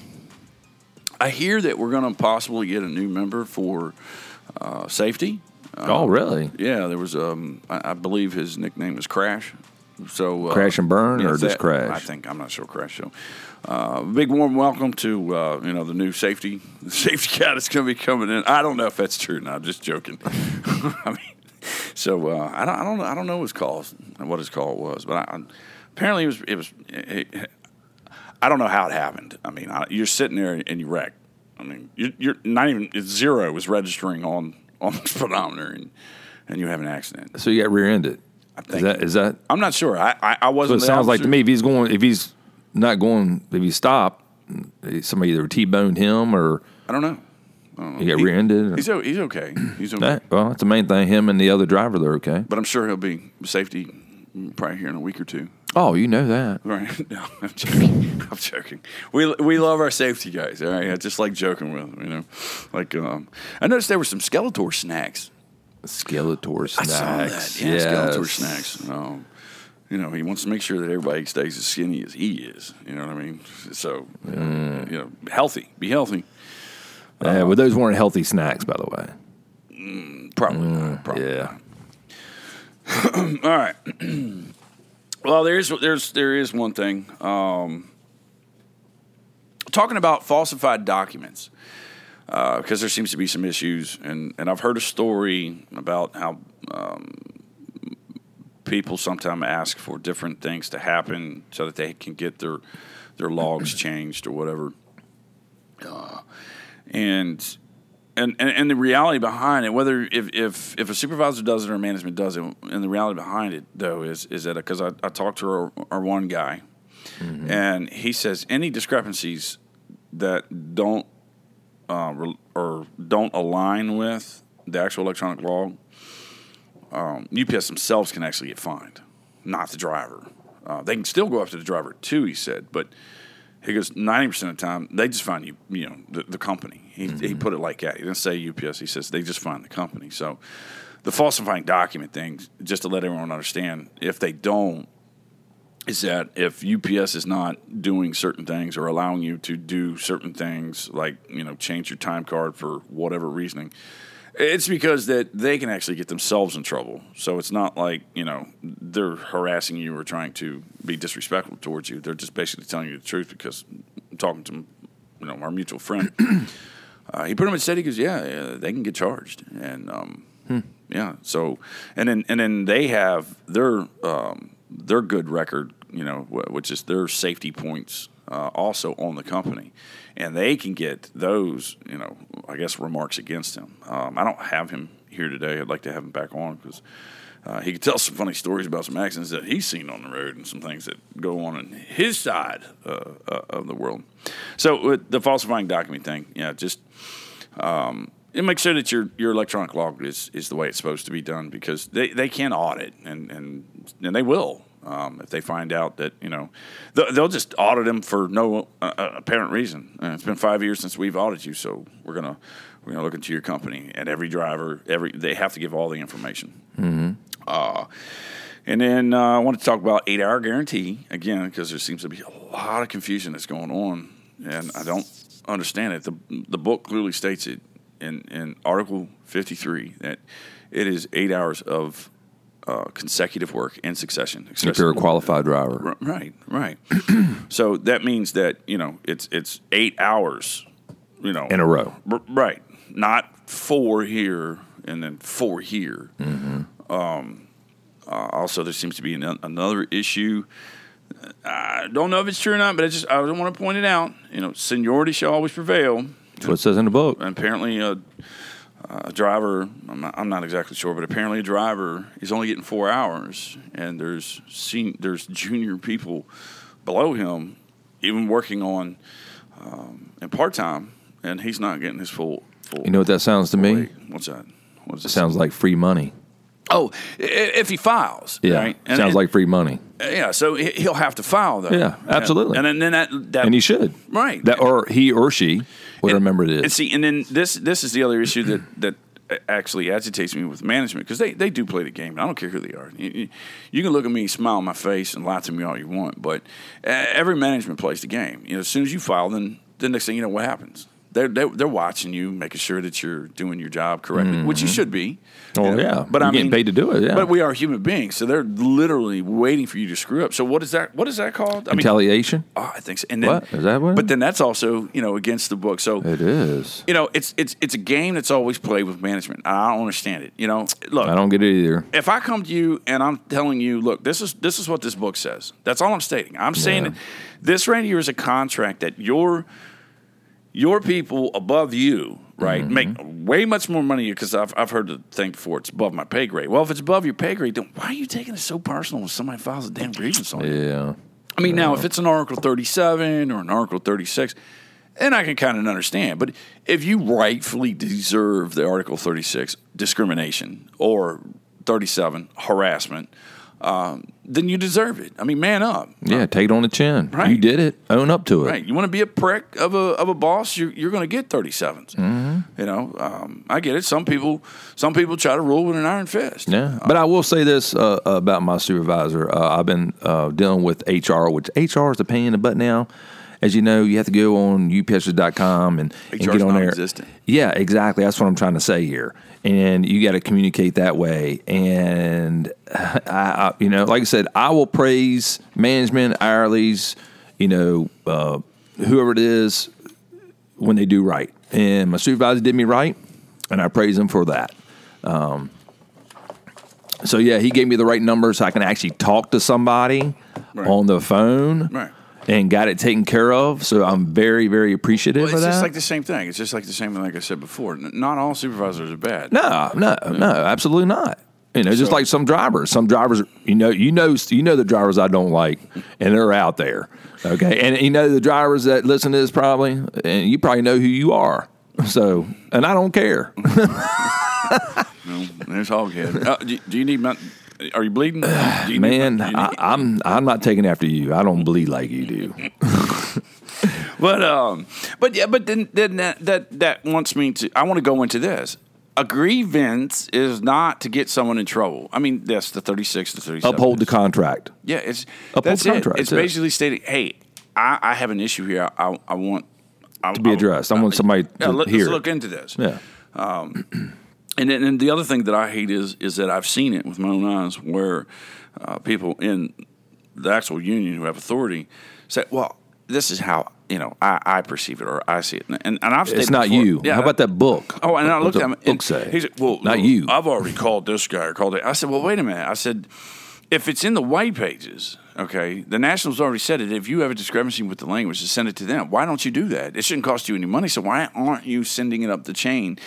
I hear that we're going to possibly get a new member for uh, safety. oh, really? Yeah, there was um, I, I believe his nickname is Crash. So uh, Crash and Burn or just that- Crash? I think I'm not sure Crash. So, uh, big warm welcome to uh, you know the new safety the [laughs] safety guy that's going to be coming in. I don't know if that's true. Now, just joking. [laughs] I mean, so uh, I don't I don't know I don't know his call what his call was, but I, apparently it was it was. It, I don't know how it happened. I mean, I, you're sitting there and you wreck. I mean, you're, you're not even it's zero is registering on on the [laughs] speedometer, and and you have an accident. So you got rear-ended. Is think- that is that? I'm not sure. I I, I So wasn't. it the sounds like to me if he's going if he's not going if he stopped, somebody either T-boned him or I don't know. he got He- rear-ended. Or, He's he's okay. He's okay. that, well, that's the main thing. Him and the other driver, they're okay. But I'm sure he'll be safety probably here in a week or two. Oh, you know that. Right? [laughs] No, I'm joking. I'm joking. We we love our safety guys. All right, I just like joking with them. You know, like um, I noticed there were some Skeletor snacks. Skeletor snacks. I saw that. Yeah, Yes. Skeletor snacks. Um, you know, he wants to make sure that everybody stays as skinny as he is. You know what I mean? So, Mm. you know, healthy. Be healthy. Yeah, well, those weren't healthy snacks, by the way. Probably not. Probably Mm, Yeah. [clears throat] All right. [clears throat] well, there's there's there is one thing. Um, talking about falsified documents, because there seems to be some issues, and and I've heard a story about how um, people sometimes ask for different things to happen so that they can get their their logs [clears throat] changed or whatever. Uh, and and, and and the reality behind it, whether if, if if a supervisor does it or management does it, and the reality behind it though is is that because I, I talked to our, our one guy, and he says any discrepancies that don't uh, re- or don't align with the actual electronic log, um, UPS themselves can actually get fined, not the driver. Uh, they can still go after the driver too, he said, but he goes ninety percent of the time they just fine you, you know, the, the company. He, he put it like that. He didn't say UPS. He says they just find the company. So the falsifying document thing, just to let everyone understand, if they don't, is that if UPS is not doing certain things or allowing you to do certain things, like you know, change your time card for whatever reasoning, it's because that they can actually get themselves in trouble. So it's not like you know they're harassing you or trying to be disrespectful towards you. They're just basically telling you the truth because I'm talking to you know our mutual friend. [clears throat] uh, he pretty much said he goes, yeah, yeah they can get charged, and um, yeah. So and then and then they have their um, their good record, you know, which is their safety points uh, also on the company, and they can get those, you know, I guess remarks against him. Um, I don't have him here today. I'd like to have him back on because uh, he could tell some funny stories about some accidents that he's seen on the road and some things that go on in his side uh, uh, of the world. So with the falsifying document thing, yeah, just um, and make sure that your your electronic log is, is the way it's supposed to be done because they, they can audit and, and and they will um, if they find out that you know they'll, just audit them for no uh, uh, apparent reason. And it's been five years since we've audited you, so we're gonna we're gonna look into your company and every driver every they have to give all the information. Mm-hmm. Uh, and then uh, I want to talk about eight hour guarantee again because there seems to be a lot of confusion that's going on, and I don't understand it. The the book clearly states it in in Article fifty three that it is eight hours of uh, consecutive work in succession. If you're a qualified driver, Right, right. [clears throat] so that means that you know it's it's eight hours, you know, in a row. R- right, not four here and then four here. Um, uh, also, there seems to be an, another issue. I don't know if it's true or not, but I just I want to point it out. You know, seniority shall always prevail. That's what it says in the book. And apparently, a, a driver, I'm not, I'm not exactly sure, but apparently a driver is only getting four hours, and there's sen- there's [laughs] junior people below him, even working on um, in part time, and he's not getting his full. full You know what that sounds to me? Wait, what's that? What does It sounds like free money. Oh, if he files, Yeah, right? And- sounds and- like free money, yeah. So he- he'll have to file though. Yeah, absolutely. And then, then that that and he should. right That or he or she, whatever member it And see, and then this this is the other issue that [clears throat] that actually agitates me with management because they, they do play the game. I don't care who they are. You, you- can look at me, smile on my face, and lie to me all you want, but uh, every management plays the game. You know, as soon as you file, then the next thing you know, what happens? They're, they're, they're watching you, making sure that you're doing your job correctly, which you mm-hmm. should be. Oh, know, yeah. but I'm getting mean, paid to do it, yeah. But we are human beings, so they're literally waiting for you to screw up. So what is that? What is that called? I mean, Retaliation. oh, I think so. And then, What? Is that what- But then that's also you know against the book. So It is. you know, it's it's it's a game that's always played with management. I don't understand it. You know, look, I don't get it either. if I come to you and I'm telling you, look, this is this is what this book says. That's all I'm stating. I'm saying Yeah. that this right here is a contract that your your people above you, right, Mm-hmm. make way much more money because I've I've heard the thing before. It's above my pay grade. Well, if it's above your pay grade, then why are you taking it so personal when somebody files a damn grievance on you? Yeah. I mean, now if it's an Article 37 or an Article 36, then I can kind of understand. But if you rightfully deserve the Article 36 discrimination or 37 harassment, um, then you deserve it. I mean, man up. Yeah. Take it on the chin. Right. You did it. Own up to it. Right. You want to be a prick of a, of a boss, you're, you're going to get 37s. Mm-hmm. You know, um, I get it. Some people some people try to rule with an iron fist. Yeah, but I will say this uh, about my supervisor. Uh, I've been uh, dealing with HR, which HR is a pain in the butt now. As you know, you have to go on upsers.com and, and get on there. Yeah, exactly. That's what I'm trying to say here. And you got to communicate that way. And [laughs] I, I, you know, like I said, I will praise management, hourlies, you know, uh, whoever it is when they do right. And my supervisor did me right, and I praise him for that. So yeah, he gave me the right number so I can actually talk to somebody Right. on the phone Right. And got it taken care of. So I'm very, very appreciative Well, of it's just like the same thing. It's just like the same thing, like I said before. Not all supervisors are bad. no, no, no, absolutely not. You know, just So- like some drivers. Some drivers, you know, you know, you know the drivers I don't like, and they're out there. Okay, and you know the drivers that listen to this probably, and you probably know who you are. So, and I don't care. No, there's Hoghead. Uh, do, do you need? mon- Are you bleeding? You Man, do I, need- I'm I'm not taking after you. I don't bleed like you do. [laughs] but um, but yeah, but then then that that that wants me to. I want to go into this. A grievance is not to get someone in trouble. I mean, that's the 36 to 37. Uphold the contract. Yeah, it's Uphold that's the it. contract, It's that's it. basically stating, hey, I, I have an issue here. I, I want to be addressed. I want somebody to let, hear Let's look into this. Yeah. And then and the other thing that I hate is is that I've seen it with my own eyes where uh, people in the actual union who have authority say, "Well, this is how you know I, I perceive it or I see it," and and I've stated It's not before- you. Yeah, How about that book? Oh, and I looked at him. and book say? He said, "Well, not you. I've already called this guy or called it." I said, "Well, wait a minute." I said, "If it's in the white pages, okay, the Nationals already said it. If you have a discrepancy with the language, send it to them. Why don't you do that? It shouldn't cost you any money. So why aren't you sending it up the chain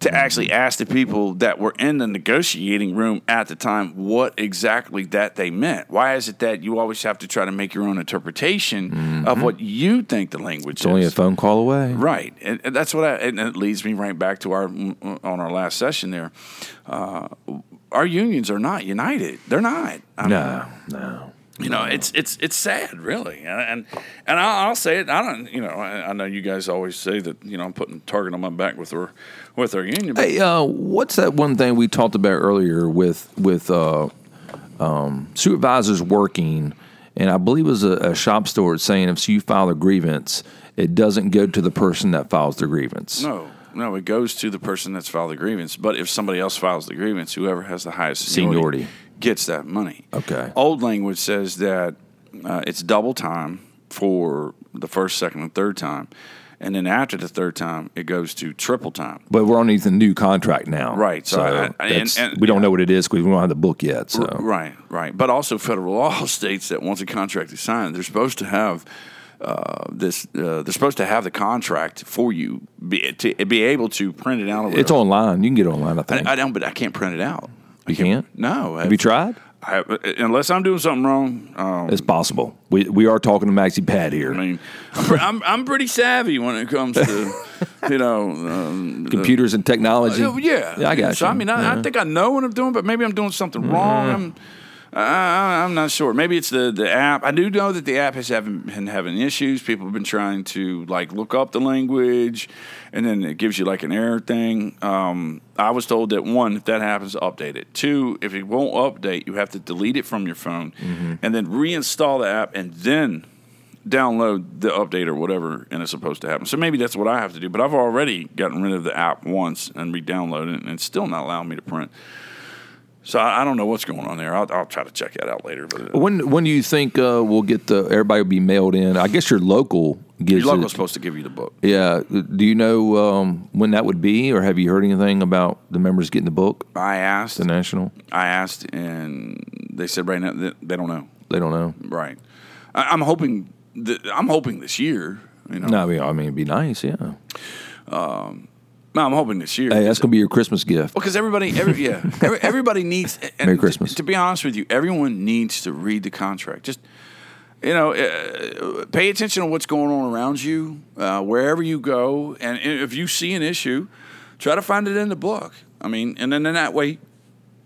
to actually ask the people that were in the negotiating room at the time what exactly that they meant. Why is it that you always have to try to make your own interpretation of what you think the language is? It's only a phone call away. Right, and, and that's what I. And it leads me right back to our on our last session there. Uh, our unions are not united. They're not. I mean, No, no. You know, it's it's it's sad, really, and and, I'll, I'll say it. I don't, you know, I, I know you guys always say that, you know, I'm putting target on my back with our with our union. But Hey, uh, what's that one thing we talked about earlier with with uh, um, supervisors working? And I believe it was a, a shop store saying if you file a grievance, it doesn't go to the person that files the grievance. no, no, it goes to the person that's filed the grievance. But if somebody else files the grievance, whoever has the highest seniority, Seniority. Gets that money. Okay. Old language says that uh, it's double time for the first, second, and third time, and then after the third time, it goes to triple time. But we're on the new contract now, Right, so So, I- I- and- and- we don't yeah. know what it is because we don't have the book yet. So Right, right. But also, federal [laughs] law states that once a contract is signed, they're supposed to have uh, this. Uh, they're supposed to have the contract for you, be, to be able to print it out. It's online. You can get it online. I think I, I don't, but I can't print it out. You can't. No, Have you tried? I, unless I'm doing something wrong. Um, It's possible. We we are talking to Maxi Pad here. I mean, I'm, I'm pretty savvy when it comes to [laughs] you know um, Computers and technology. Uh, yeah, yeah, I got so, you. I mean, I, I think I know what I'm doing, but maybe I'm doing something wrong. I'm, I, I'm not sure. Maybe it's the, the app. I do know that the app has having, been having issues. People have been trying to like look up the language, and then it gives you like an error thing. Um, I was told that one, if that happens, update it. Two, if it won't update, you have to delete it from your phone, and then reinstall the app, and then download the update or whatever, and it's supposed to happen. So maybe that's what I have to do. But I've already gotten rid of the app once and re-downloaded it, and it's still not allowing me to print. So I, I don't know what's going on there. I'll, I'll try to check that out later. But uh, When when do you think uh, we'll get the everybody will be mailed in? I guess your local gives your local's it. supposed to give you the book. Yeah. Do you know um, when that would be, or have you heard anything about the members getting the book, I asked, the national? I asked, and they said right now they don't know. They don't know. Right. I, I'm hoping. That, I'm hoping this year. You know. No, I mean, I mean, it'd be nice. Yeah. No, I'm hoping this year. Hey, that's gonna be your Christmas gift. Well, because everybody, every, yeah, [laughs] every, everybody needs. And Merry Christmas. To, be honest with you, everyone needs to read the contract. Just you know, uh, pay attention to what's going on around you, uh, wherever you go, and if you see an issue, try to find it in the book. I mean, and then in that way,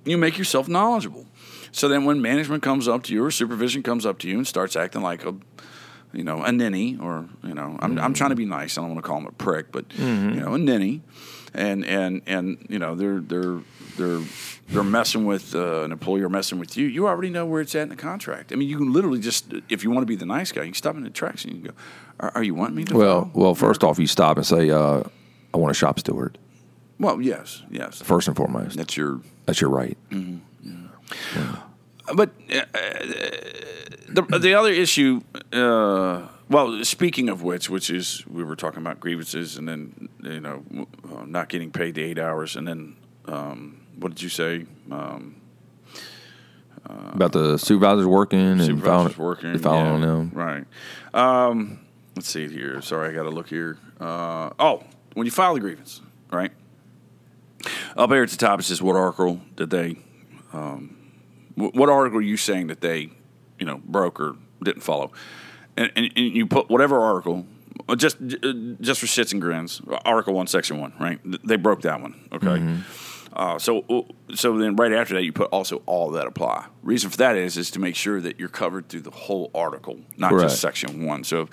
you make yourself knowledgeable. So then, when management comes up to you or supervision comes up to you and starts acting like a you know, a ninny, or you know, I'm, I'm trying to be nice. I don't want to call him a prick, but you know, a ninny, and and and you know, they're they're they're they're messing with uh, an employer, messing with you. You already know where it's at in the contract. I mean, you can literally just, if you want to be the nice guy, you can stop in the tracks and you can go, "Are, are you wanting me to?" Well, file?" well, first off, you stop and say, uh, "I want a shop steward." well, yes, yes, First and foremost, that's your that's your right. But uh, the the other issue, uh, well, speaking of which, which is we were talking about grievances, and then you know uh, not getting paid the eight hours, and then um, what did you say? Um, About the supervisors working and supervisors filing, working, filing yeah, them. right? Um, let's see here. Sorry, I got to look here. Uh, oh, when you file the grievance, right? Up here at the top it says what article did they um, what article are you saying that they, you know, broke or didn't follow? And, and, and you put whatever article, uh, just uh, just for shits and grins, Article One, Section One, right? They broke that one, okay. Uh, so so then right after that you put also all that apply. Reason for that is is to make sure that you're covered through the whole article, not just Section One. So.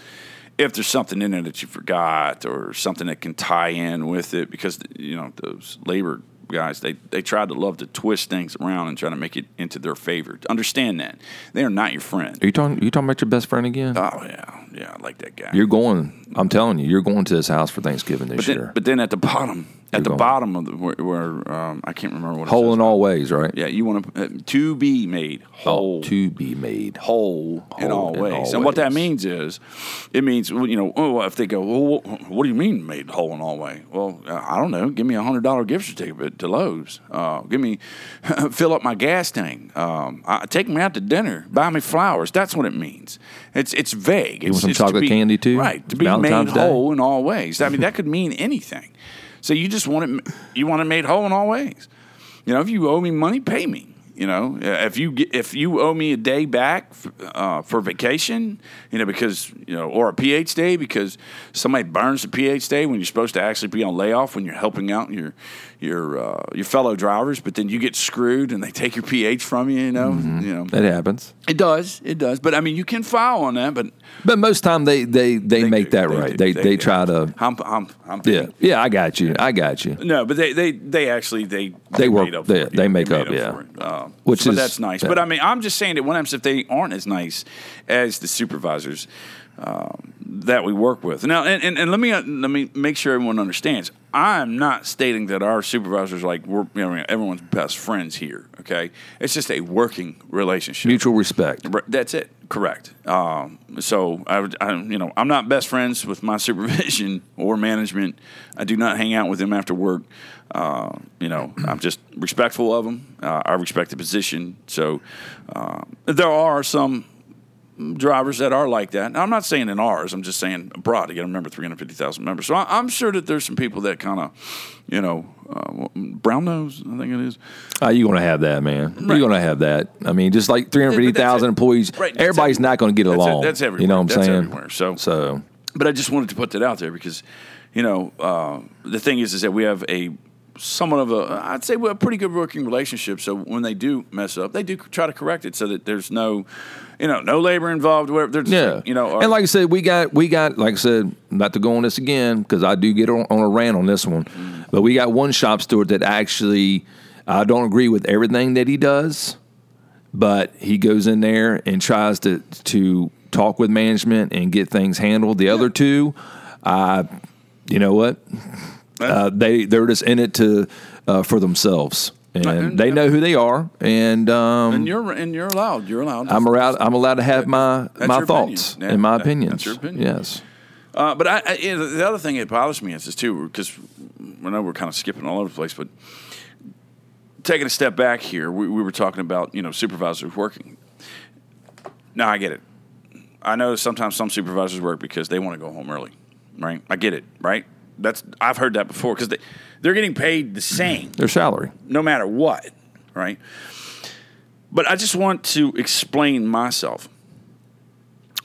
If there's something in there that you forgot, or something that can tie in with it, because you know those labor guys they they tried to love to twist things around and try to make it into their favor. Understand that they are not your friend. Are you talking? Are you talking about your best friend again? Oh yeah, yeah, I like that guy. you're going. I'm telling you, you're going to his house for Thanksgiving this but then, year. but then at the bottom, at the going. bottom of the where, where um, I can't remember what it Whole in all ways, right? Yeah, you want to uh, to be made whole. Oh, to be made. whole in all in ways. all and what that means is, it means you know, oh, if they go, well, what do you mean made whole in all way? Well, I don't know. Give me a hundred dollar gift certificate to Lowe's. Uh, give me, [laughs] fill up my gas tank. Um, I, take me out to dinner. Buy me flowers. That's what it means. It's it's vague. want It's, some it's to chocolate be- candy, too? Right. To be Valentine's made Day? whole in all ways. I mean, that could mean anything. So you just want it you want it made whole in all ways. You know, if you owe me money, pay me. You know, if you if you owe me a day back uh, for vacation, you know, because you know, or a PH day because somebody burns the PH day when you're supposed to actually be on layoff when you're helping out your your uh, your fellow drivers, but then you get screwed and they take your PH from you. You know, you know That happens. it does, it does. But I mean, you can file on that, but But most time they they they, They make do, that they right. do, They they they, try to. Yeah, yeah. I got you. I got you. No, but they they they actually they They work- made up they- for it. they make up, yeah. for it. Uh, Which so is- that's nice. yeah. But I mean, I'm just saying that what happens if they aren't as nice as the supervisors um, that we work with. Now, and, and, and let me uh, let me make sure everyone understands. I'm not stating that our supervisors like we're you know everyone's best friends here. Okay, it's just a working relationship. Mutual respect. That's it. Correct. Um, so I, I, you know, I'm not best friends with my [laughs] supervision or management. I do not hang out with them after work. Uh, you know, I'm just respectful of them. Uh, I respect the position. So uh, there are some drivers that are like that. Now, I'm not saying in ours. I'm just saying abroad. You got to remember 350,000 members. So I, I'm sure that there's some people that kind of, you know, uh, brown nose. I think it is. Uh, you're going to have that, man. Right. You're going to have that. I mean, just like 350,000 employees, Right, everybody's not going to get along. That's You everywhere. know what I'm That's saying? everywhere. So- so But I just wanted to put that out there because, you know, uh, the thing is, is that we have a somewhat of a, I'd say, we're a pretty good working relationship. So when they do mess up, they do try to correct it so that there's no, you know, no labor involved. Where they're just, yeah, you know, and like I said, we got we got like I said, not to go on this again because I do get on, on a rant on this one, Mm-hmm. but we got one shop steward that actually I don't agree with everything that he does, but he goes in there and tries to to talk with management and get things handled. The other two, I, you know what, uh, they they're just in it to uh, for themselves. And and- they know who they are, and um, and you're and you're allowed. You're allowed. I'm allowed. I'm allowed to have my my thoughts opinion. And my that- opinions. that's your opinion. Yes. Uh, but I, I, you know, the other thing that bothers me is this too, because I know we're kind of skipping all over the place, but taking a step back here, we, we were talking about you know supervisors working. Now I get it. I know sometimes some supervisors work because they want to go home early, right? I get it, right? That's I've heard that before because they they're getting paid the same Their salary. no matter what, right? But I just want to explain myself.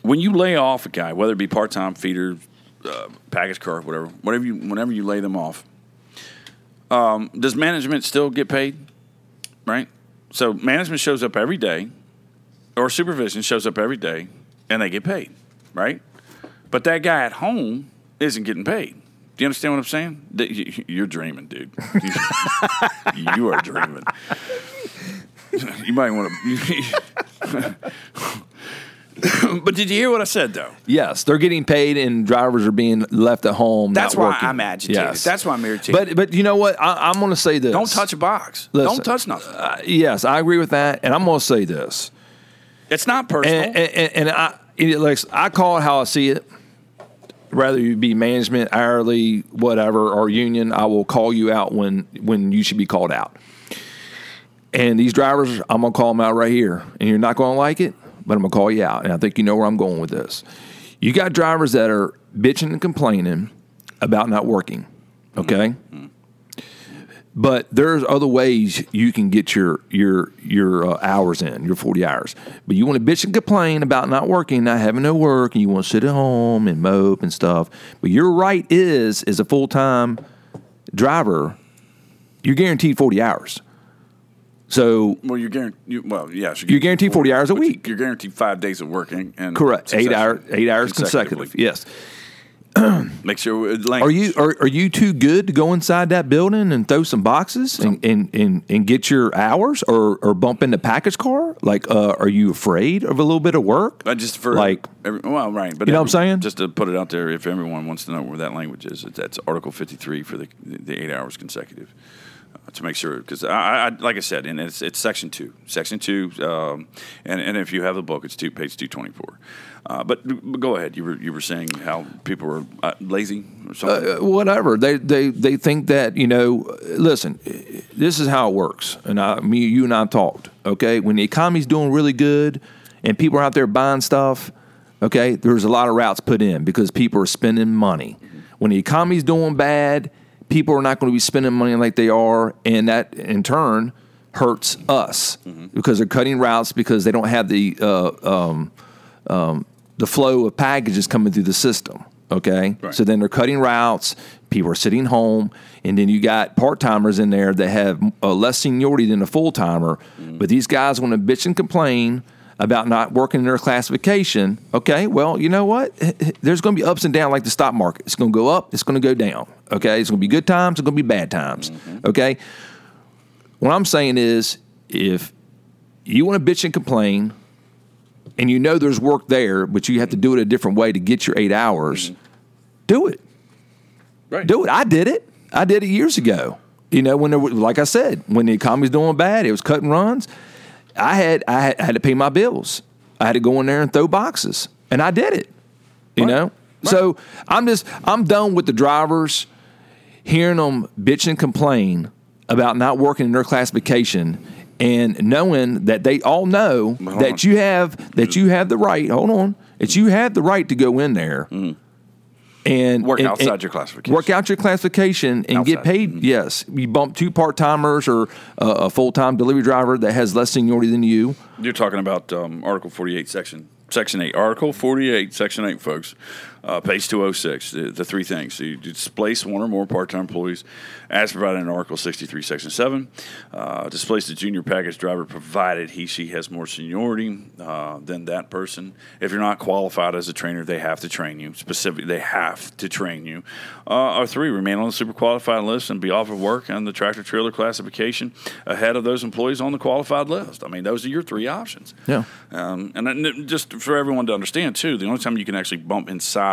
When you lay off a guy, whether it be part time feeder, uh, package car, whatever, whatever you, whenever you lay them off, um, does management still get paid? Right. So management shows up every day, or supervision shows up every day, and they get paid, right? But that guy at home isn't getting paid. Do you understand what I'm saying? You- You're dreaming, dude. You- [laughs] are dreaming. [laughs] You might want to. [laughs] but did you hear what I said, though? Yes, they're getting paid, and drivers are being left at home. That's why working. I'm agitated. Yes. That's why I'm irritated. But but you know what? I, I'm going to say this. don't touch a box. Listen, don't touch nothing. Uh, yes, I agree with that, and I'm going to say this. it's not personal. And, and, and, and I, it, like, I call it how I see it. Rather you be management, hourly, whatever, or union, I will call you out when when you should be called out. And these drivers, I'm gonna call them out right here, and you're not gonna like it, but I'm gonna call you out. And I think you know where I'm going with this. You got drivers that are bitching and complaining about not working, okay? Mm-hmm. But there's other ways you can get your your your uh, hours in, your 40 hours. But you want to bitch and complain about not working, not having no work, and you want to sit at home and mope and stuff. But your right is, as a full time driver, you're guaranteed 40 hours. So well, you're guaranteed. Well, yes, You're guaranteed 40 hours a week. You're guaranteed five days of working and correct, eight hour, eight hours consecutively. consecutive. Yes. [clears throat] Make sure it Are you are, are you too good to go inside that building and throw some boxes and, and, and, and get your hours or, or bump into package car? Like, uh, are you afraid of a little bit of work? Uh, just for like every, well, right, but You know what I'm saying? Just to put it out there, if everyone wants to know where that language is, that's Article 53 for the the eight hours consecutive. Uh, to make sure, because I, I, like I said, and it's it's section two, section two, um, and and if you have the book, it's two page two twenty four. Uh, but, but go ahead. You were you were saying how people were uh, lazy or something. uh, whatever they they they think that you know. Listen, this is how it works, and I, me, you and I talked. Okay, when the economy's doing really good and people are out there buying stuff, okay, there's a lot of routes put in because people are spending money. When the economy's doing bad, people are not going to be spending money like they are, and that in turn hurts us because they're cutting routes because they don't have the uh, um, um, the flow of packages coming through the system. Okay, Right. so then they're cutting routes. People are sitting home, and then you got part timers in there that have uh, less seniority than a full timer. But these guys want to bitch and complain about not working in their classification. Okay, well, you know what? There's going to be ups and downs like the stock market. It's going to go up. It's going to go down. Okay, it's going to be good times. It's going to be bad times. Okay. What I'm saying is, if you want to bitch and complain, and you know there's work there, but you have to do it a different way to get your eight hours, mm-hmm. do it. Right. Do it. I did it. I did it years ago. You know, when there was, like I said, when the economy's doing bad, it was cutting runs. I had I had, I had to pay my bills. I had to go in there and throw boxes, and I did it. You know, so I'm just I'm done with the drivers hearing them bitch and complain about not working in their classification and knowing that they all know that you have that you have the right hold on that you have the right to go in there and Work and- outside and your classification. work out your classification and get Outside. paid yes you bump two part-timers or a, a full-time delivery driver that has less seniority than you You're talking about um, Article 48, Section Section 8. Article 48, Section 8, folks. Uh, page 206. The, the three things. You displace one or more part time employees as provided in Article 63, Section 7. Uh, displace the junior package driver provided he, she has more seniority uh, than that person. If you're not qualified as a trainer, they have to train you. Specifically, they have to train you. Uh, or three, remain on the super qualified list and be offered work on the tractor trailer classification ahead of those employees on the qualified list. I mean, those are your three options. Yeah. Um, and just for everyone to understand too, the only time you can actually bump inside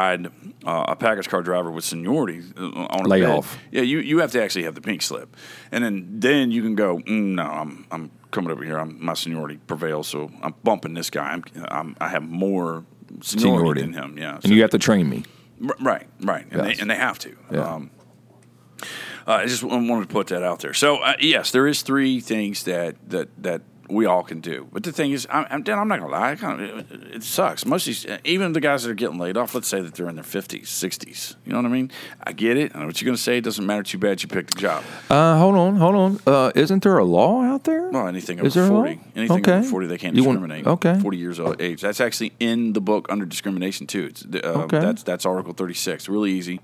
uh, a package car driver with seniority uh, on a Lay bid, yeah, you, you have to actually have the pink slip, and then then you can go. Mm, no, I'm I'm coming over here. I'm, my seniority prevails, so I'm bumping this guy. I'm, I'm I have more seniority, Seniority. than him. Yeah, and you have to train me R- Right, right, and, Yes. they, and they have to. Yeah. Um, uh, I just wanted to put that out there. So uh, yes, there is three things that that that we all can do. But the thing is, I'm, I'm, Dan, I'm not gonna lie. I kind of, it, it sucks. Most of these, even the guys that are getting laid off, let's say that they're in their 50s, 60s. You know what I mean? I get it. I know what you're gonna say. It doesn't matter too bad. You picked a job. uh, hold on hold on uh, isn't there a law out there Well, anything over there a law? 40. Anything Okay. over 40, they can't You want- discriminate. okay. 40 years old age. That's actually in the book under discrimination, too. It's, uh, Okay. That's that's Article 36. Really easy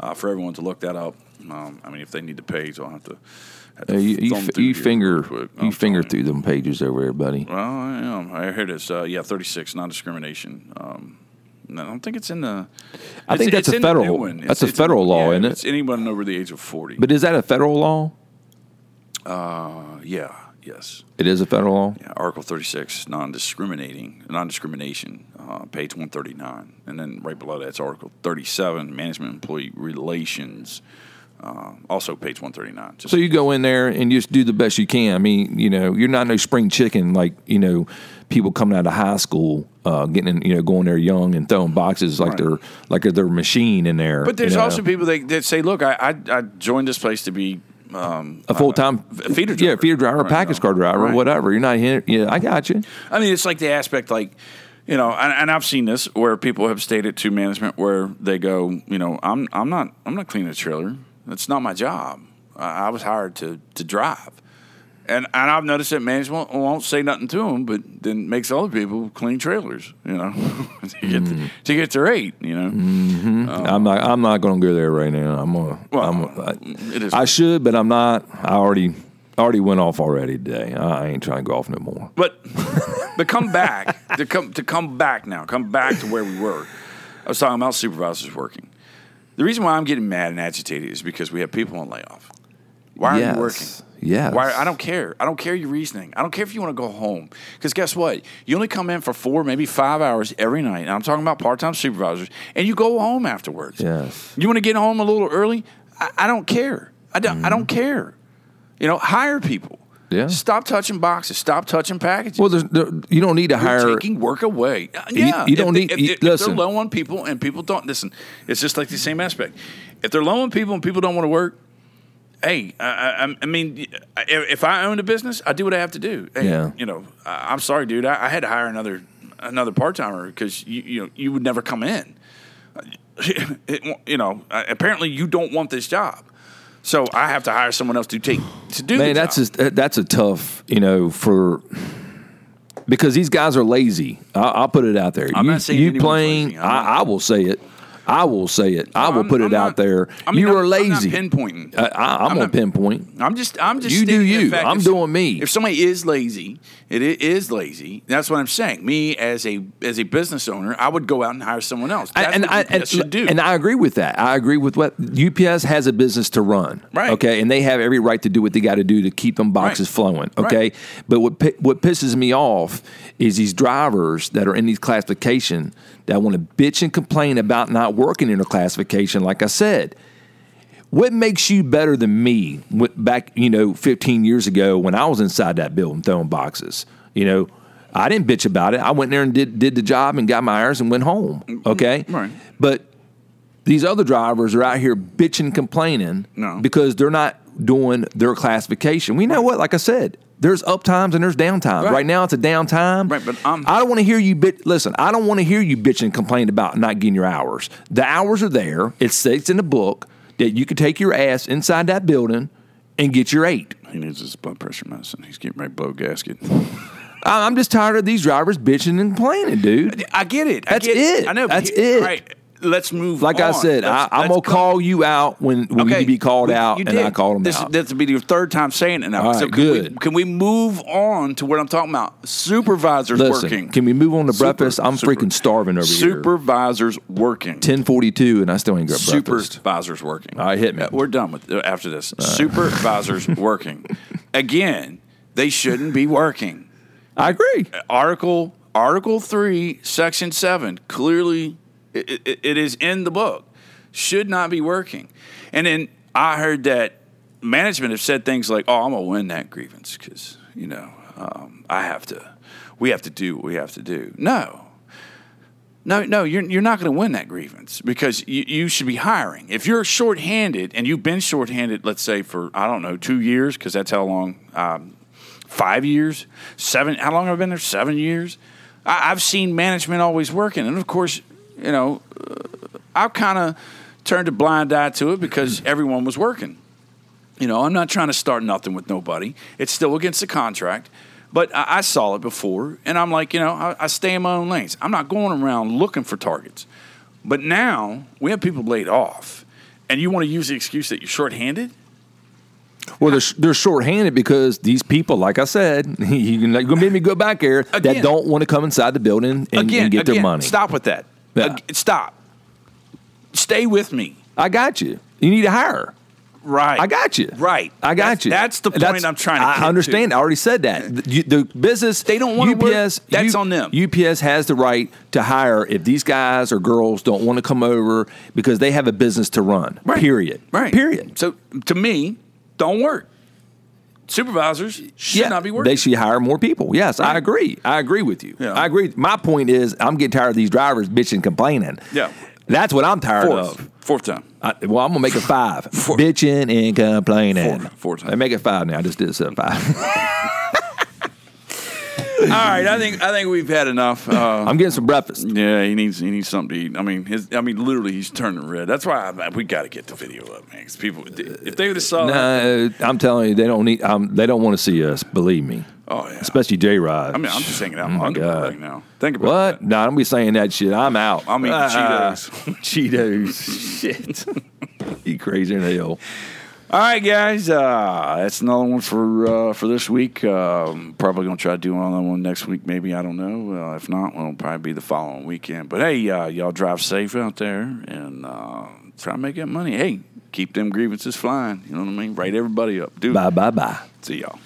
uh, for everyone to look that up. Um, I mean, if they need the page, I'll have to. Uh, you you, f- you finger quick. you I'm finger through them pages over there, buddy. Well, I am. I heard it's uh, yeah, 36 non-discrimination. Um, no, I don't think it's in the. I think that's a it's in the new federal- one. that's It's- a it's- federal law, yeah, isn't it? It's anyone over the age of 40. But is that a federal law? uh, yeah, yes. It is a federal law. Yeah, Article 36, non-discriminating, non-discrimination, uh, page 139, and then right below that's Article 37, management employee relations, uh, also page 139. Just, So you go in there and you just do the best you can. I mean, you know, you're not no spring chicken like you know people coming out of high school, uh, getting in, you know going there young and throwing boxes like Right. they're like they're a machine in there. but there's you know. also people that, that say, "Look, I, I I joined this place to be um, a full time a feeder yeah, driver. feeder driver, Right, package no. car driver, Right. whatever. You're not here. Yeah, I got you. I mean, it's like the aspect, like, you know, and, and I've seen this where people have stated to management where they go, you know, I'm I'm not I'm not cleaning a trailer. That's not my job. I, I was hired to to drive, and and I've noticed that management won't say nothing to them, but then makes other people clean trailers, you know, [laughs] to get Mm. to get their rate, you know. I'm not. I'm not going to go there right now. I'm gonna. Well, I'm gonna I, it is. I should, but I'm not. I already already went off already today. I ain't trying to go off no more. But [laughs] but come back to come to come back now. Come back to where we were. I was talking about supervisors working. The reason why I'm getting mad and agitated is because we have people on layoff. Why are Yes. you working? Yes. Why I don't care. I don't care your reasoning. I don't care if you want to go home. Because guess what? You only come in for four, maybe five hours every night. And I'm talking about part-time supervisors, and you go home afterwards. Yes. You want to get home a little early? I, I don't care. I don't. I don't mm. care. You know, hire people. Yeah. Stop touching boxes. Stop touching packages. Well, there's, there, you don't need to You're hire. taking work away. Uh, Yeah, you don't if, need- If, you- if, listen. they're low on people and people don't listen, it's just like the same aspect. If they're low on people and people don't want to work, hey, I, I, I mean, if, I owned a business, I do what I have to do. Yeah. you know, I, I'm sorry, dude. I, I had to hire another another part timer because you you know you would never come in. [laughs] It, you know, uh, apparently you don't want this job. So I have to hire someone else to take to do. Man, that's job. just, uh, that's a tough, you know, for because these guys are lazy. I, I'll put it out there. I'm you, not saying you playing. lazy. I, I will say it. I will say it. I will I'm- put it I'm out not- there. I mean, you I'm- are I'm not lazy. pinpointing. I, I, I'm, I'm not- pinpoint. I'm just, I'm just. You do you. I'm if- doing me. If somebody is lazy, it is lazy. That's what I'm saying. Me as a as a business owner, I would go out and hire someone else. That's and I and, should do. and I agree with that. I agree with what UPS has a business to run. Right. Okay, and they have every right to do what they got to do to keep them boxes Right. flowing. Okay, Right. but what what pisses me off is these drivers that are in these classification that want to bitch and complain about not working in a classification. Like I said. What makes you better than me back, you know, 15 years ago when I was inside that building throwing boxes? You know, I didn't bitch about it. I went there and did, did the job and got my hours and went home. Mm, mm, okay. Right. But these other drivers are out here bitching, complaining No. because they're not doing their classification. We know what, like I said, there's up times and there's down times. Right. Right, now it's a downtime. Right, but I'm- I don't want to hear you bit. Listen, I don't want to hear you bitch and complain about not getting your hours. The hours are there. It states in the book that you can take your ass inside that building and get your eight. he needs his blood pressure medicine. He's getting ready to blow gasket. [laughs] I'm just tired of these drivers bitching and complaining, dude. I get it. I That's get it. I know. That's here- it. Right. Let's move. Like I on. said, I, Let's- I'm gonna call you out when, when you need to be called we- out, you and I called them this, out. This will be your third time saying it now. All so right, can we- good. can we move on to what I'm talking about? Supervisors Listen, working. can we move on to Super- breakfast? I'm super- freaking starving over here. Supervisors working. 1042, and I still ain't got breakfast. Supervisors working. All right, hit me. Uh, We're done with uh, after this. Supervisors [laughs] working. Again, they shouldn't be working. I agree. Article Article three, Section seven, clearly it, it, it is in the book. Should not be working. And then I heard that management have said things like, "Oh, I'm gonna win that grievance because you know um, I have to. We have to do what we have to do." No. No, no, you're, you're not going to win that grievance because you, you should be hiring. If you're shorthanded and you've been shorthanded, let's say for, I don't know, two years, because that's how long, um, five years, seven, how long have I been there? Seven years. I, I've seen management always working. And of course, you know, uh, I've kind of turned a blind eye to it because [clears throat] everyone was working. You know, I'm not trying to start nothing with nobody. It's still against the contract. But I, I saw it before, and I'm like, you know, I, I stay in my own lanes. I'm not going around looking for targets. But now we have people laid off, and you want to use the excuse that you're shorthanded? Well, they're, they're shorthanded because these people, like I said, you're going to make me go back there, Again. that don't want to come inside the building and, again, and get again, their money. Stop with that. Yeah. Ag- stop. Stay with me. I got you. You need to hire. Right. I got you. Right. I got That's- you. That's the point I'm trying to. I get to. understand. I already said that. The, the business They don't work. UPS. That's on them. UPS has the right to hire if these guys or girls don't want to come over because they have a business to run. Right. Period. Right. Period. So to me, don't work. Supervisors should not be working. They should hire more people. Yes, I agree. I agree with you. Yeah. I agree. My point is, I'm getting tired of these drivers bitching, complaining. Yeah. That's what I'm tired Fourth. of. Fourth time. I, well, I'm gonna make it five. [laughs] Bitching and complaining. Four. Four times. I make it five now. I just did it seven five. [laughs] All right, I think I think we've had enough. Uh, I'm getting some breakfast. yeah, he needs he needs something to eat. I mean, his I mean, literally, he's turning red. That's why I, we got to get the video up, man. 'cause people, if they would have saw that, No, I'm telling you, they don't need. Um, they don't want to see us. Believe me. oh yeah. Especially J Rod. I mean, I'm just saying it out Oh, my God. right now. Think about What? that. No, don't be saying that shit. I'm out. I'm eating [laughs] Ah, Cheetos. Cheetos. [laughs] shit. [laughs] you crazy in the hell. All right, guys, uh, that's another one for uh, for this week. Um, probably gonna try to do another one next week, maybe. I don't know. Uh, if not, well, it'll probably be the following weekend. But hey, uh, y'all drive safe out there and uh, try to make that money. Hey, keep them grievances flying. You know what I mean? Write everybody up. Do Bye bye bye. see y'all.